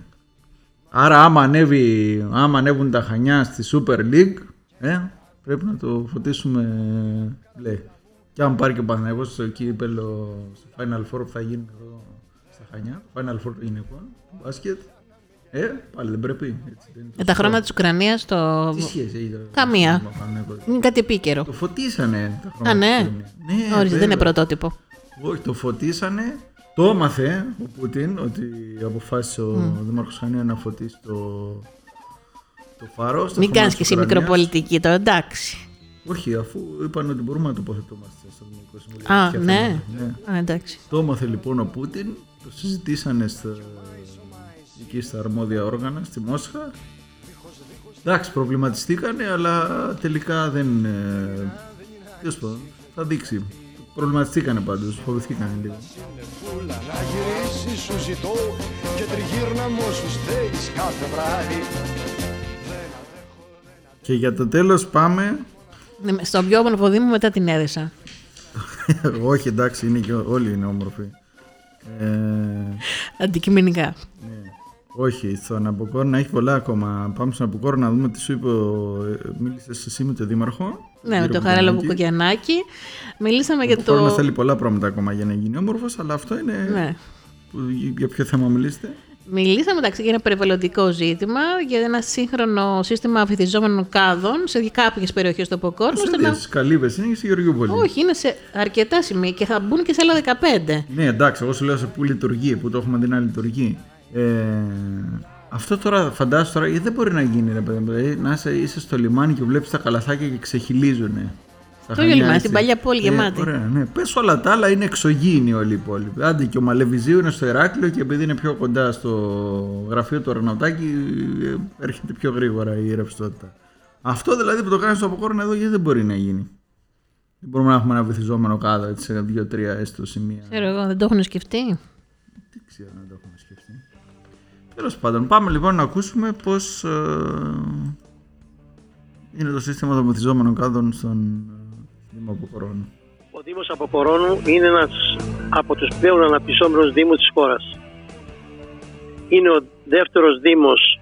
Άρα άμα, ανέβει, άμα ανέβουν τα Χανιά στη Super League, ε, πρέπει να το φωτίσουμε μπλε. Και αν πάρει και ο Παναγιώτης στο κύπελο, στο Final Four που θα γίνει εδώ στα Χανιά, Final Four των γυναικών, μπάσκετ, ε, πάλι δεν πρέπει. Έτσι, δεν είναι Με τα χρώματα της Ουκρανίας το. Τι σχέση έχει το- Καμία. το Παναγιώτης; Είναι κάτι επίκαιρο. Το φωτίσανε τα χρώματα Α, της ναι. Ουκρανίας. Ναι, Ορίστε, δεν είναι βέβαια. πρωτότυπο. Όχι, το φωτίσανε. Το έμαθε ο Πούτιν ότι αποφάσισε ο Μμ. Δήμαρχος Χανία να φωτίσει το, το φάρος. στα Μην χρώματα κάνεις της και εσύ Ουκρανίας. μικροπολιτική τώρα, εντάξει. Όχι, αφού είπαν ότι μπορούμε να τοποθετούμαστε στο Δημοτικό Συμβούλιο. Α, για ναι. θέματα. Α, εντάξει. Το έμαθε λοιπόν ο Πούτιν, το συζητήσανε στα, εκεί στα αρμόδια όργανα στη Μόσχα. Εντάξει, προβληματιστήκανε, αλλά τελικά δεν. Ε, τέλος πάντων, θα δείξει. Προβληματιστήκανε πάντως, φοβηθήκανε λίγο. Φούλα να γυρίσεις σου ζητώ και τριγύρνα μου όσους θέλεις κάθε βράδυ Και για το τέλος πάμε. Ναι, Στο πιο όμορφο Δήμο μετά την έδεσα. Όχι, εντάξει, είναι και ό- όλοι είναι όμορφοι. Ε, Αντικειμενικά. Όχι, στον Αποκόρνα έχει πολλά ακόμα. Πάμε στον Αποκόρνα να δούμε τι σου είπε. Ο... ε, Μίλησες εσύ με τον Δήμαρχο. Ναι, με το Χαράλαμπο Κοκιανάκη. Μιλήσαμε για Ο Αποκόρνας το. θέλει πολλά πράγματα ακόμα για να γίνει όμορφος, αλλά αυτό είναι. Ναι. Που- Για ποιο θέμα μιλήσετε. Μιλήσαμε εντάξει για ένα περιβαλλοντικό ζήτημα, για ένα σύγχρονο σύστημα βυθιζόμενων κάδων σε κάποιες περιοχές του Αποκόρνου. ώστε να... Στι Καλύβες είναι και στη Γεωργιούπολη. Όχι, είναι σε αρκετά σημεία και θα μπουν και σε άλλα 15. Ναι, εντάξει, εγώ σου λέω σε που λειτουργεί, που το έχουμε δει να λειτουργεί. Ε, αυτό τώρα φαντάζομαι τώρα γιατί δεν μπορεί να γίνει, ρε παιδί μου. Δηλαδή, να είσαι, είσαι στο λιμάνι και βλέπεις τα καλαθάκια και ξεχυλίζουν. Το ίδιο λιμάνι, στην παλιά πόλη γεμάτη. Ωραία, ναι. Πες όλα τα άλλα είναι εξωγήινη όλη η πόλη. Άντε και ο Μαλεβιζίου είναι στο Ηράκλειο και επειδή είναι πιο κοντά στο γραφείο του Αρναουτάκη ε, έρχεται πιο γρήγορα η ρευστότητα. Αυτό δηλαδή που το κάνεις στο Αποκόρνα εδώ γιατί δεν μπορεί να γίνει. Δεν μπορούμε να έχουμε ένα βυθιζόμενο κάδο έτσι, σε δύο-τρία έστω σημεία. Ξέρω εγώ, δεν το έχουν σκεφτεί; Δεν ξέρω να το έχουμε σκεφτεί. Τέλος πάντων, πάμε λοιπόν να ακούσουμε πώς είναι το σύστημα των βυθιζόμενων κάδων στον ε, Δήμο Αποκορώνου. Ο Δήμος Αποκορώνου είναι ένας από τους πλέον αναπτυσσόμενους δήμους της χώρας. Είναι ο δεύτερος δήμος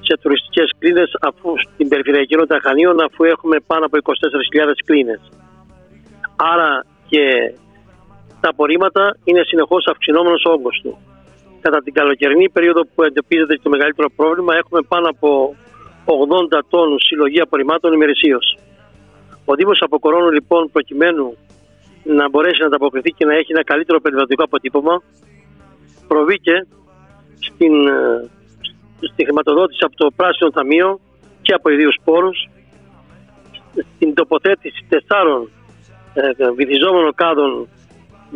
σε τουριστικές κλίνες αφού στην περιφερειακή ενότητα Χανίων αφού έχουμε πάνω από 24.000 κλίνες. Άρα και τα απορρίμματα είναι συνεχώς αυξηνόμενος ο όγκος του. Κατά την καλοκαιρινή περίοδο που εντοπίζεται το μεγαλύτερο πρόβλημα έχουμε πάνω από 80 τόνους συλλογή απορριμμάτων ημερησίως. Ο Δήμος Αποκορώνου λοιπόν προκειμένου να μπορέσει να ανταποκριθεί και να έχει ένα καλύτερο περιβαλλοντικό αποτύπωμα προβήκε στην, ε, στη χρηματοδότηση από το Πράσινο Ταμείο και από ιδίους πόρους στην τοποθέτηση τεσσάρων ε, βυθιζόμενων κάδων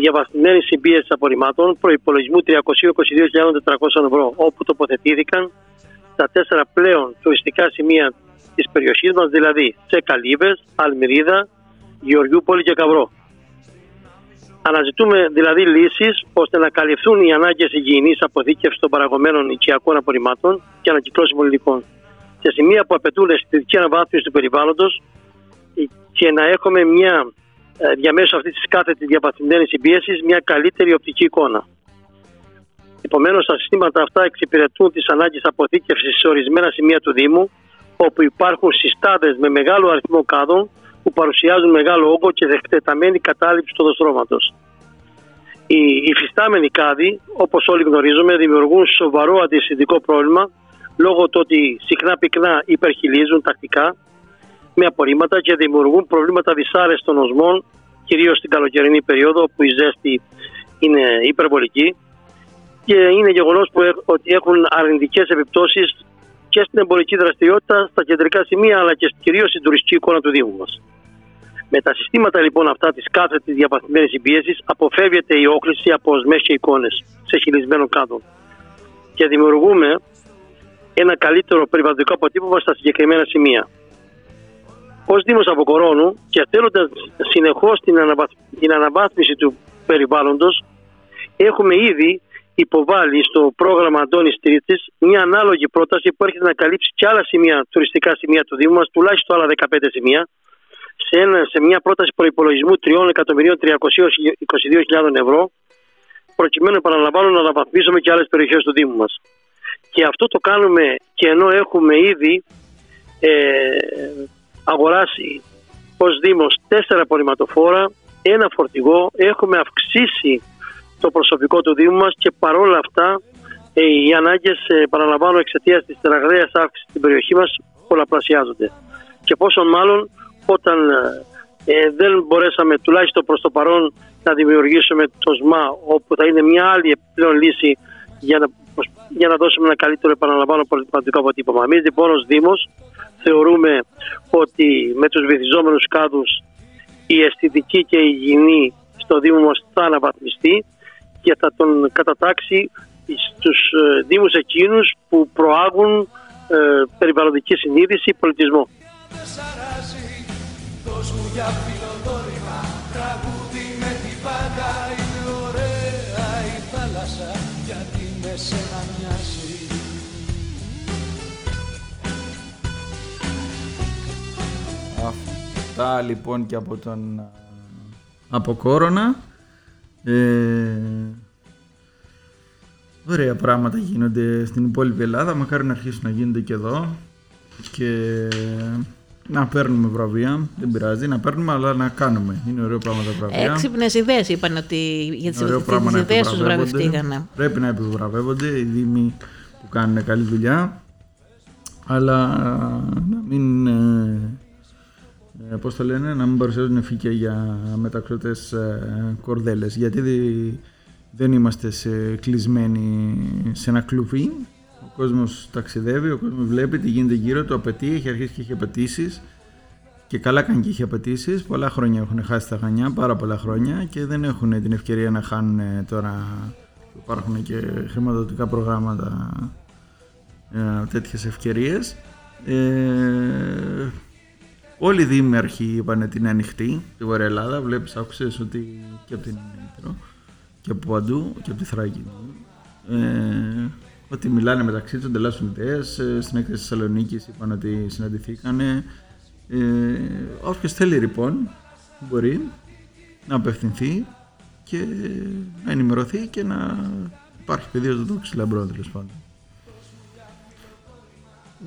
διαβαθμισμένη συμπίεση απορριμμάτων προπολογισμού 322.400 ευρώ, όπου τοποθετήθηκαν τα τέσσερα πλέον τουριστικά σημεία της περιοχής μας, δηλαδή σε Καλύβες, Αλμυρίδα, Γεωργιούπολη και Καβρό. Αναζητούμε δηλαδή λύσεις ώστε να καλυφθούν οι ανάγκες υγιεινής αποθήκευσης των παραγωμένων οικιακών απορριμμάτων και ανακυκλώσιμων υλικών. Σε σημεία που απαιτούν αισθητική αναβάθμιση του περιβάλλοντος και να έχουμε μια ε, διαμέσου αυτής της κάθετης διαπαθμισμένη συμπίεσης μια καλύτερη οπτική εικόνα. Επομένως, τα συστήματα αυτά εξυπηρετούν τις ανάγκες αποθήκευσης σε ορισμένα σημεία του Δήμου, όπου υπάρχουν συστάδες με μεγάλο αριθμό κάδων που παρουσιάζουν μεγάλο όγκο και δεκτεταμένη κατάληψη του οδοστρώματος. Οι υφιστάμενοι κάδοι, όπως όλοι γνωρίζουμε, δημιουργούν σοβαρό αντισυντικό πρόβλημα λόγω του ότι συχνά πυκνά υπερχιλίζουν τακτικά με απορρίμματα και δημιουργούν προβλήματα δυσάρεστων οσμών, κυρίως στην καλοκαιρινή περίοδο που η ζέστη είναι υπερβολική και είναι γεγονός ότι έχουν αρνητικές επιπτώσεις και στην εμπορική δραστηριότητα, στα κεντρικά σημεία αλλά και κυρίως στην τουριστική εικόνα του Δήμου μας. Με τα συστήματα λοιπόν αυτά της κάθετη διαπαθημένη συμπίεσης αποφεύγεται η όκληση από οσμές και εικόνες σε χειλισμένο κάδο. Και δημιουργούμε ένα καλύτερο περιβαλλοντικό αποτύπωμα στα συγκεκριμένα σημεία. Ω Δήμος Αποκορώνου και θέλοντα συνεχώς την, αναβαθ... την αναβάθμιση του περιβάλλοντος, έχουμε ήδη υποβάλει στο πρόγραμμα Αντώνης Τρίτης μια ανάλογη πρόταση που έρχεται να καλύψει και άλλα σημεία, τουριστικά σημεία του Δήμου μας, τουλάχιστον άλλα 15 σημεία, σε, ένα, σε μια πρόταση προπολογισμού 3.322.000 ευρώ, προκειμένου, επαναλαμβάνω, να αναβαθμίσουμε και άλλες περιοχές του Δήμου μας. Και αυτό το κάνουμε και ενώ έχουμε ήδη ε, αγοράσει ως Δήμος τέσσερα απορριμματοφόρα, ένα φορτηγό, έχουμε αυξήσει το προσωπικό του Δήμου μας και παρόλα αυτά ε, οι ανάγκες, ε, παραλαμβάνω, εξαιτίας της τεραγραίας αύξησης στην περιοχή μας πολλαπλασιάζονται. Και πόσο μάλλον όταν ε, δεν μπορέσαμε τουλάχιστον προς το παρόν να δημιουργήσουμε το ΣΜΑ όπου θα είναι μια άλλη επιπλέον λύση για να, για να δώσουμε ένα καλύτερο επαναλαμβάνω πολιτικό αποτύπωμα. Εμείς λοιπόν ως Δήμος θεωρούμε ότι με τους βυθιζόμενους κάδους η αισθητική και η υγιεινή στο Δήμο μας θα αναβαθμιστεί και θα τον κατατάξει στους ε, Δήμους εκείνους που προάγουν ε, περιβαλλοντική συνείδηση, πολιτισμό. Δώσ' μου για φιλοδόρημα Τραγούδι με την Αυτά λοιπόν και από τον από κόρονα. Ε, ωραία πράγματα γίνονται στην υπόλοιπη Ελλάδα. Μακάρι να αρχίσουν να γίνονται και εδώ. Και να παίρνουμε βραβεία. Δεν πειράζει να παίρνουμε, αλλά να κάνουμε. Είναι ωραίο πράγμα τα βραβεία. Έξυπνες ιδέες είπαν ότι για τις Ωραίο πράγμα να ιδέες τους επιβραβεύονται. βραβευτήκανε. Πρέπει να επιβραβεύονται οι δήμοι που κάνουν καλή δουλειά. Αλλά να μην. Ε, ε, πώς το λένε, να μην παρουσιάζουν φύκια για μεταξωτές ε, κορδέλες. Γιατί δι- δεν είμαστε σε, κλεισμένοι σε ένα κλουβί. Ο κόσμος ταξιδεύει, ο κόσμος βλέπει τι γίνεται γύρω του, απαιτεί, έχει αρχίσει και έχει απαιτήσεις. Και καλά κάνει και έχει απαιτήσεις. Πολλά χρόνια έχουν χάσει τα γανιά, πάρα πολλά χρόνια και δεν έχουν την ευκαιρία να χάνουν ε, τώρα που υπάρχουν και χρηματοδοτικά προγράμματα ε, τέτοιες ευκαιρίες. Ε, όλοι οι δήμαρχοι είπαν ότι είναι ανοιχτή στη Βορεια Ελλάδα. Βλέπεις, άκουσες ότι και από την Ήπειρο και από παντού και από τη Θράκη. Ε, ότι μιλάνε μεταξύ τους, ανταλλάσσουν ιδέες. Ε, στην έκθεση της Θεσσαλονίκης είπαν ότι συναντηθήκανε. Ε, όποιος θέλει λοιπόν μπορεί να απευθυνθεί και να ενημερωθεί και να υπάρχει πεδίο στο τόξι λαμπρό τέλος πάντων.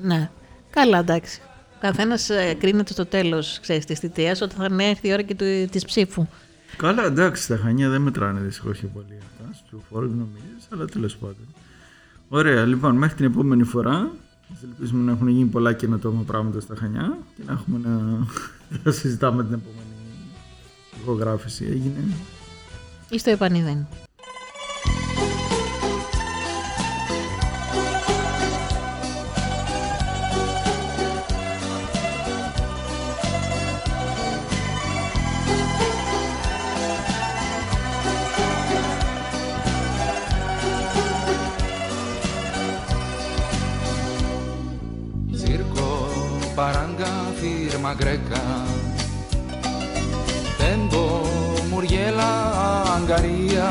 Ναι. Καλά, εντάξει. Καθένας κρίνεται στο τέλος της θητείας όταν θα έρθει η ώρα και της ψήφου. Καλά, εντάξει, τα χανιά δεν μετράνε δυστυχώς και πολύ αυτά. Στου φόρου νομίζεις, αλλά τέλος πάντων. Ωραία, λοιπόν, μέχρι την επόμενη φορά. Ας ελπίσουμε να έχουν γίνει πολλά καινοτόμα πράγματα στα Χανιά και να έχουμε να να συζητάμε την επόμενη ηχογράφηση. Έγινε. Ή στο επανειδέν. Greca Tempo Muriela Angaria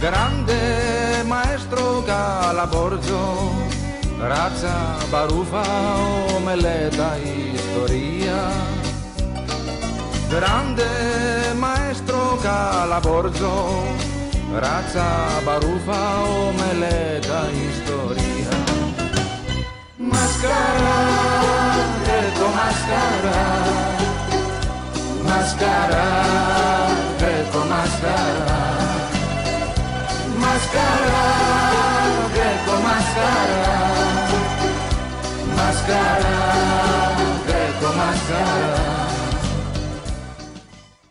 Grande maestro Calaborzo Razza Barufa Omeleta Historia Grande maestro Calaborzo μασκαρά, ρε το μασκαρά. Μασκαρά, ρε το μασκαρά. Μασκαρά, ρε το μασκαρά. Μασκαρά, ρε μασκαρά.